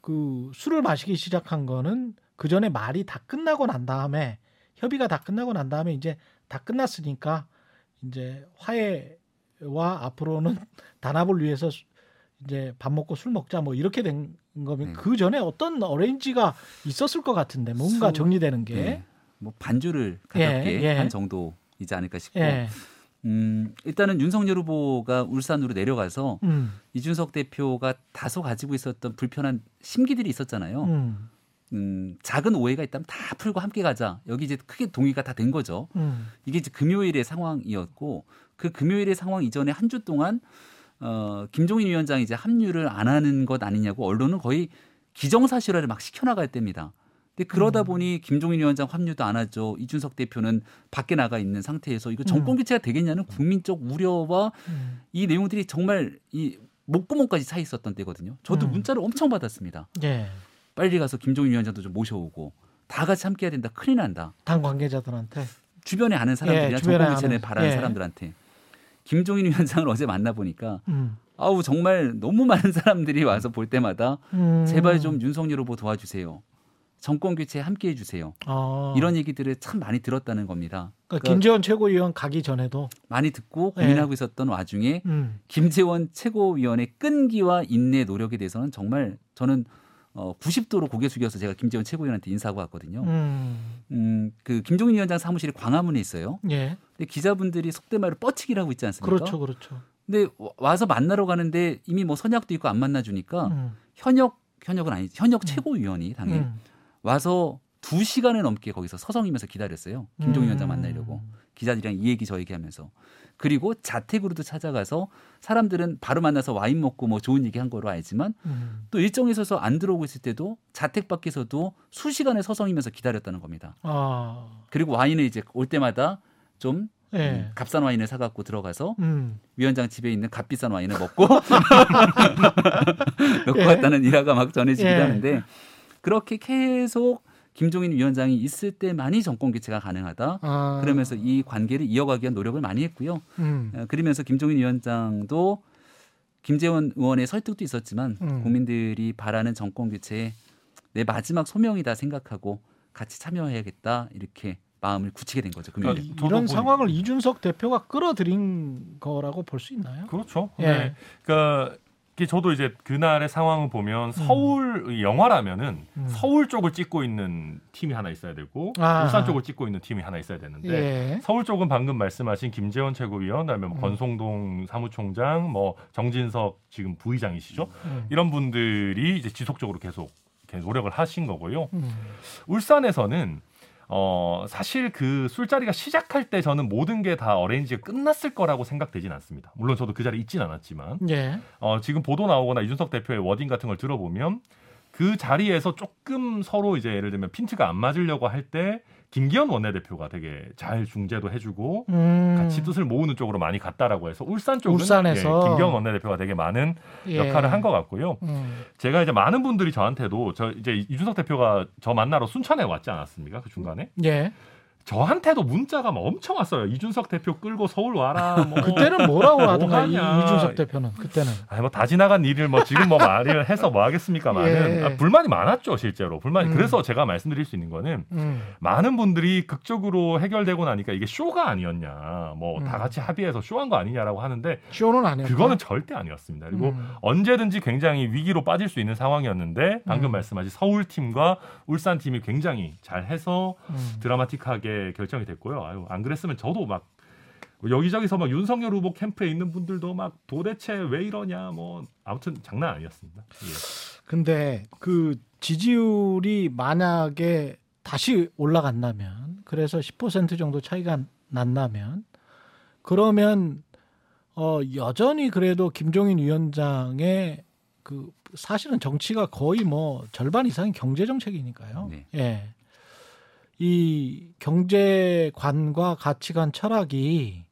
그 술을 마시기 시작한 거는 그 전에 말이 다 끝나고 난 다음에 협의가 다 끝나고 난 다음에 이제 다 끝났으니까 이제 화해와 앞으로는 단합을 위해서 수- 이제 밥 먹고 술 먹자 뭐 이렇게 된 거면 네. 그 전에 어떤 어레인지가 있었을 것 같은데 뭔가 수- 정리되는 게 네. 뭐 반주를 예, 가볍게 예. 한 정도이지 않을까 싶고 예. 음, 일단은 윤석열 후보가 울산으로 내려가서 음. 이준석 대표가 다소 가지고 있었던 불편한 심기들이 있었잖아요. 음. 음, 작은 오해가 있다면 다 풀고 함께 가자. 여기 이제 크게 동의가 다 된 거죠. 음. 이게 이제 금요일의 상황이었고 그 금요일의 상황 이전에 한 주 동안 어, 김종인 위원장이 이제 합류를 안 하는 것 아니냐고 언론은 거의 기정사실화를 막 시켜나갈 때입니다. 근데 그러다 음. 보니 김종인 위원장 합류도 안 하죠. 이준석 대표는 밖에 나가 있는 상태에서 이거 정권 교체가 되겠냐는 국민적 우려와 음. 이 내용들이 정말 이 목구멍까지 차 있었던 때거든요. 저도 음. 문자를 엄청 받았습니다. 예. 빨리 가서 김종인 위원장도 좀 모셔오고 다 같이 함께 해야 된다. 큰일 난다. 당 관계자들한테 주변에 아는 사람들이나 예, 정권 아는, 바라는 예. 사람들한테 김종인 위원장을 어제 만나 보니까 음. 아우 정말 너무 많은 사람들이 와서 볼 때마다 음. 제발 좀 윤석열 후보 도와주세요. 정권 교체에 함께 해주세요. 어. 이런 얘기들을 참 많이 들었다는 겁니다. 그러니까 그러니까 김재원 최고위원 가기 전에도 많이 듣고 예. 고민하고 있었던 와중에 음. 김재원 최고위원의 끈기와 인내 노력에 대해서는 정말 저는 어, 90도로 고개 숙여서 제가 김재원 최고위원한테 인사하고 왔거든요. 음. 음, 그 김종인 위원장 사무실이 광화문에 있어요. 예. 근데 기자분들이 속된 말로 뻗치기를 하고 있지 않습니까? 그렇죠, 그렇죠. 근데 와- 와서 만나러 가는데 이미 뭐 선약도 있고 안 만나주니까 음. 현역 현역은 아니지 현역 최고위원이 당일 음. 와서 두 시간을 넘게 거기서 서성이면서 기다렸어요. 김종인 음. 위원장 만나려고 기자들이랑 이 얘기 저 얘기 하면서 그리고 자택으로도 찾아가서 사람들은 바로 만나서 와인 먹고 뭐 좋은 얘기 한 거로 알지만 음. 또 일정에 있어서 안 들어오고 있을 때도 자택 밖에서도 수시간을 서성이면서 기다렸다는 겁니다. 아. 그리고 와인을 이제 올 때마다 좀 예. 음, 값싼 와인을 사갖고 들어가서 음. 위원장 집에 있는 값비싼 와인을 먹고 놓고 예. 왔다는 일화가 막 전해지기도 예. 하는데 그렇게 계속 김종인 위원장이 있을 때만이 정권 교체가 가능하다. 아. 그러면서 이 관계를 이어가기 위한 노력을 많이 했고요. 음. 어, 그러면서 김종인 위원장도 김재원 의원의 설득도 있었지만 음. 국민들이 바라는 정권 교체에 내 마지막 소명이다 생각하고 같이 참여해야겠다 이렇게 마음을 굳히게 된 거죠. 금요일에. 그러니까 이런 보니- 상황을 이준석 대표가 끌어들인 거라고 볼 수 있나요? 그렇죠. 예. 네. 그러니까 저도 이제 그날의 상황을 보면 서울 영화라면은 음. 서울 쪽을 찍고 있는 팀이 하나 있어야 되고 아. 울산 쪽을 찍고 있는 팀이 하나 있어야 되는데 예. 서울 쪽은 방금 말씀하신 김재원 최고위원, 그다음에 뭐 음. 권성동 사무총장, 뭐 정진석 지금 부의장이시죠. 음. 이런 분들이 이제 지속적으로 계속 이렇게 노력을 하신 거고요. 음. 울산에서는 어 사실 그 술자리가 시작할 때 저는 모든 게 다 어레인지가 끝났을 거라고 생각되진 않습니다. 물론 저도 그 자리에 있진 않았지만 예. 어 지금 보도 나오거나 이준석 대표의 워딩 같은 걸 들어보면 그 자리에서 조금 서로 이제 예를 들면 핀트가 안 맞으려고 할때 김기현 원내대표가 되게 잘 중재도 해주고 음. 같이 뜻을 모으는 쪽으로 많이 갔다라고 해서 울산 쪽은 울산에서. 예, 김기현 원내대표가 되게 많은 예. 역할을 한 것 같고요. 음. 제가 이제 많은 분들이 저한테도 저 이제 이준석 대표가 저 만나러 순천에 왔지 않았습니까? 그 중간에 예. 저한테도 문자가 막 엄청 왔어요. 이준석 대표 끌고 서울 와라. 뭐. 그때는 뭐라고 하던가 이, 하냐. 이준석 대표는 그때는 아니 뭐다 지나간 일을 뭐 지금 뭐 말을 해서 뭐 하겠습니까만은 예. 아, 불만이 많았죠 실제로 불만이 음. 그래서 제가 말씀드릴 수 있는 거는 음. 많은 분들이 극적으로 해결되고 나니까 이게 쇼가 아니었냐 뭐다 음. 같이 합의해서 쇼한 거 아니냐라고 하는데 쇼는 아니었고 그거는 절대 아니었습니다 그리고 음. 언제든지 굉장히 위기로 빠질 수 있는 상황이었는데 방금 음. 말씀하신 서울 팀과 울산 팀이 굉장히 잘해서 음. 드라마틱하게 결정이 됐고요. 아유, 안 그랬으면 저도 막 여기저기서 막 윤석열 후보 캠프에 있는 분들도 막 도대체 왜 이러냐 뭐 아무튼 장난 아니었습니다. 예. 근데 그 지지율이 만약에 다시 올라간다면 그래서 10% 정도 차이가 난다면 그러면 어 여전히 그래도 김종인 위원장의 그 사실은 정치가 거의 뭐 절반 이상이 경제 정책이니까요. 네. 예. 이 경제관과 가치관 철학이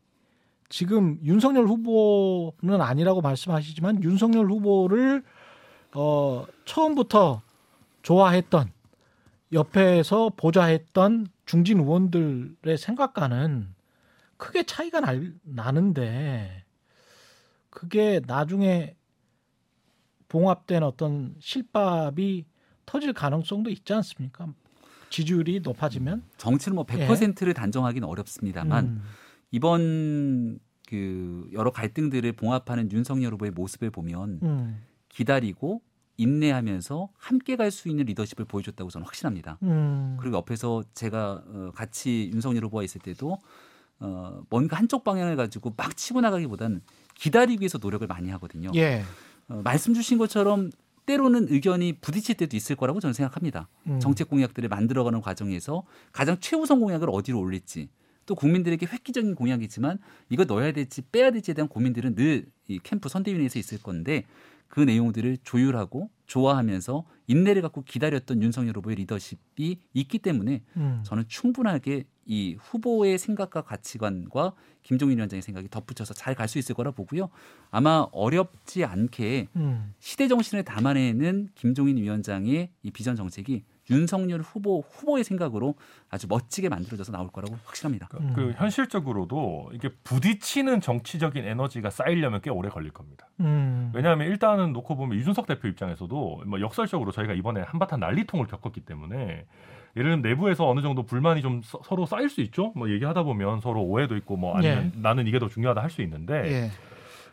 지금 윤석열 후보는 아니라고 말씀하시지만 윤석열 후보를 어 처음부터 좋아했던 옆에서 보좌했던 중진 의원들의 생각과는 크게 차이가 날, 나는데 그게 나중에 봉합된 어떤 실밥이 터질 가능성도 있지 않습니까? 지지율이 높아지면? 정치는 뭐 100%를 단정하기는 어렵습니다만 음, 이번 그 여러 갈등들을 봉합하는 윤석열 후보의 모습을 보면 음, 기다리고 인내하면서 함께 갈 수 있는 리더십을 보여줬다고 저는 확신합니다. 음, 그리고 옆에서 제가 어, 같이 윤석열 후보가 있을 때도 어, 뭔가 한쪽 방향을 가지고 막 치고 나가기보다는 기다리기 위해서 노력을 많이 하거든요. 예, 어, 말씀 주신 것처럼 때로는 의견이 부딪힐 때도 있을 거라고 저는 생각합니다. 음, 정책 공약들을 만들어가는 과정에서 가장 최우선 공약을 어디로 올릴지 또 국민들에게 획기적인 공약이지만 이거 넣어야 될지 빼야 될지에 대한 고민들은 늘 이 캠프 선대위원회에서 있을 건데 그 내용들을 조율하고 좋아하면서 인내를 갖고 기다렸던 윤석열 후보의 리더십이 있기 때문에 음, 저는 충분하게 이 후보의 생각과 가치관과 김종인 위원장의 생각이 덧붙여서 잘 갈 수 있을 거라 보고요. 아마 어렵지 않게 음, 시대 정신을 담아내는 김종인 위원장의 이 비전 정책이 윤석열 후보 후보의 생각으로 아주 멋지게 만들어져서 나올 거라고 확신합니다. 그, 음. 그 현실적으로도 이게 부딪히는 정치적인 에너지가 쌓이려면 꽤 오래 걸릴 겁니다. 음, 왜냐하면 일단은 놓고 보면 이준석 대표 입장에서도 뭐 역설적으로 저희가 이번에 한바탕 난리통을 겪었기 때문에 예를 들면 내부에서 어느 정도 불만이 좀 서, 로 쌓일 수 있죠. 뭐 얘기하다 보면 서로 오해도 있고 뭐 아니면 나는 이게 더 중요하다 할 수 있는데 예,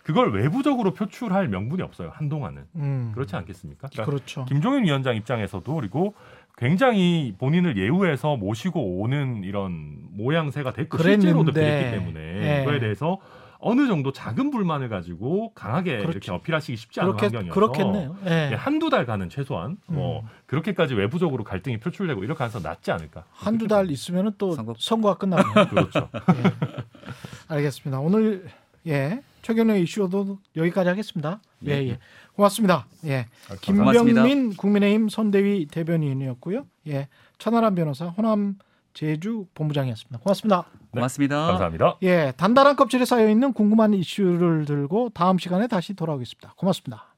그걸 외부적으로 표출할 명분이 없어요. 한동안은 음, 그렇지 않겠습니까? 그러니까 그렇죠. 김종인 위원장 입장에서도 그리고 굉장히 본인을 예우해서 모시고 오는 이런 모양새가 됐고 실제로도 그랬는데, 그랬기 때문에 예. 그거에 대해서 어느 정도 작은 불만을 가지고 강하게 그렇죠. 이렇게 어필하시기 쉽지 않은 그렇게 환경이어서 그렇겠네요. 예. 예, 한두 달간은 최소한 뭐 음. 그렇게까지 외부적으로 갈등이 표출되고 이럴 가능성 낫지 않을까. 한두 달 있으면은 또 선거- 선거 가 끝나네요. 그렇죠. 알겠습니다. 오늘 예 최경영 이슈도 여기까지 하겠습니다. 예, 네. 예. 고맙습니다. 예. 고맙습니다. 김병민 국민의힘 선대위 대변인이었고요. 예. 천하람 변호사, 호남 제주 본부장이었습니다. 고맙습니다. 고맙습니다. 감사합니다. 예. 단단한 껍질에 쌓여 있는 궁금한 이슈를 들고 다음 시간에 다시 돌아오겠습니다. 고맙습니다.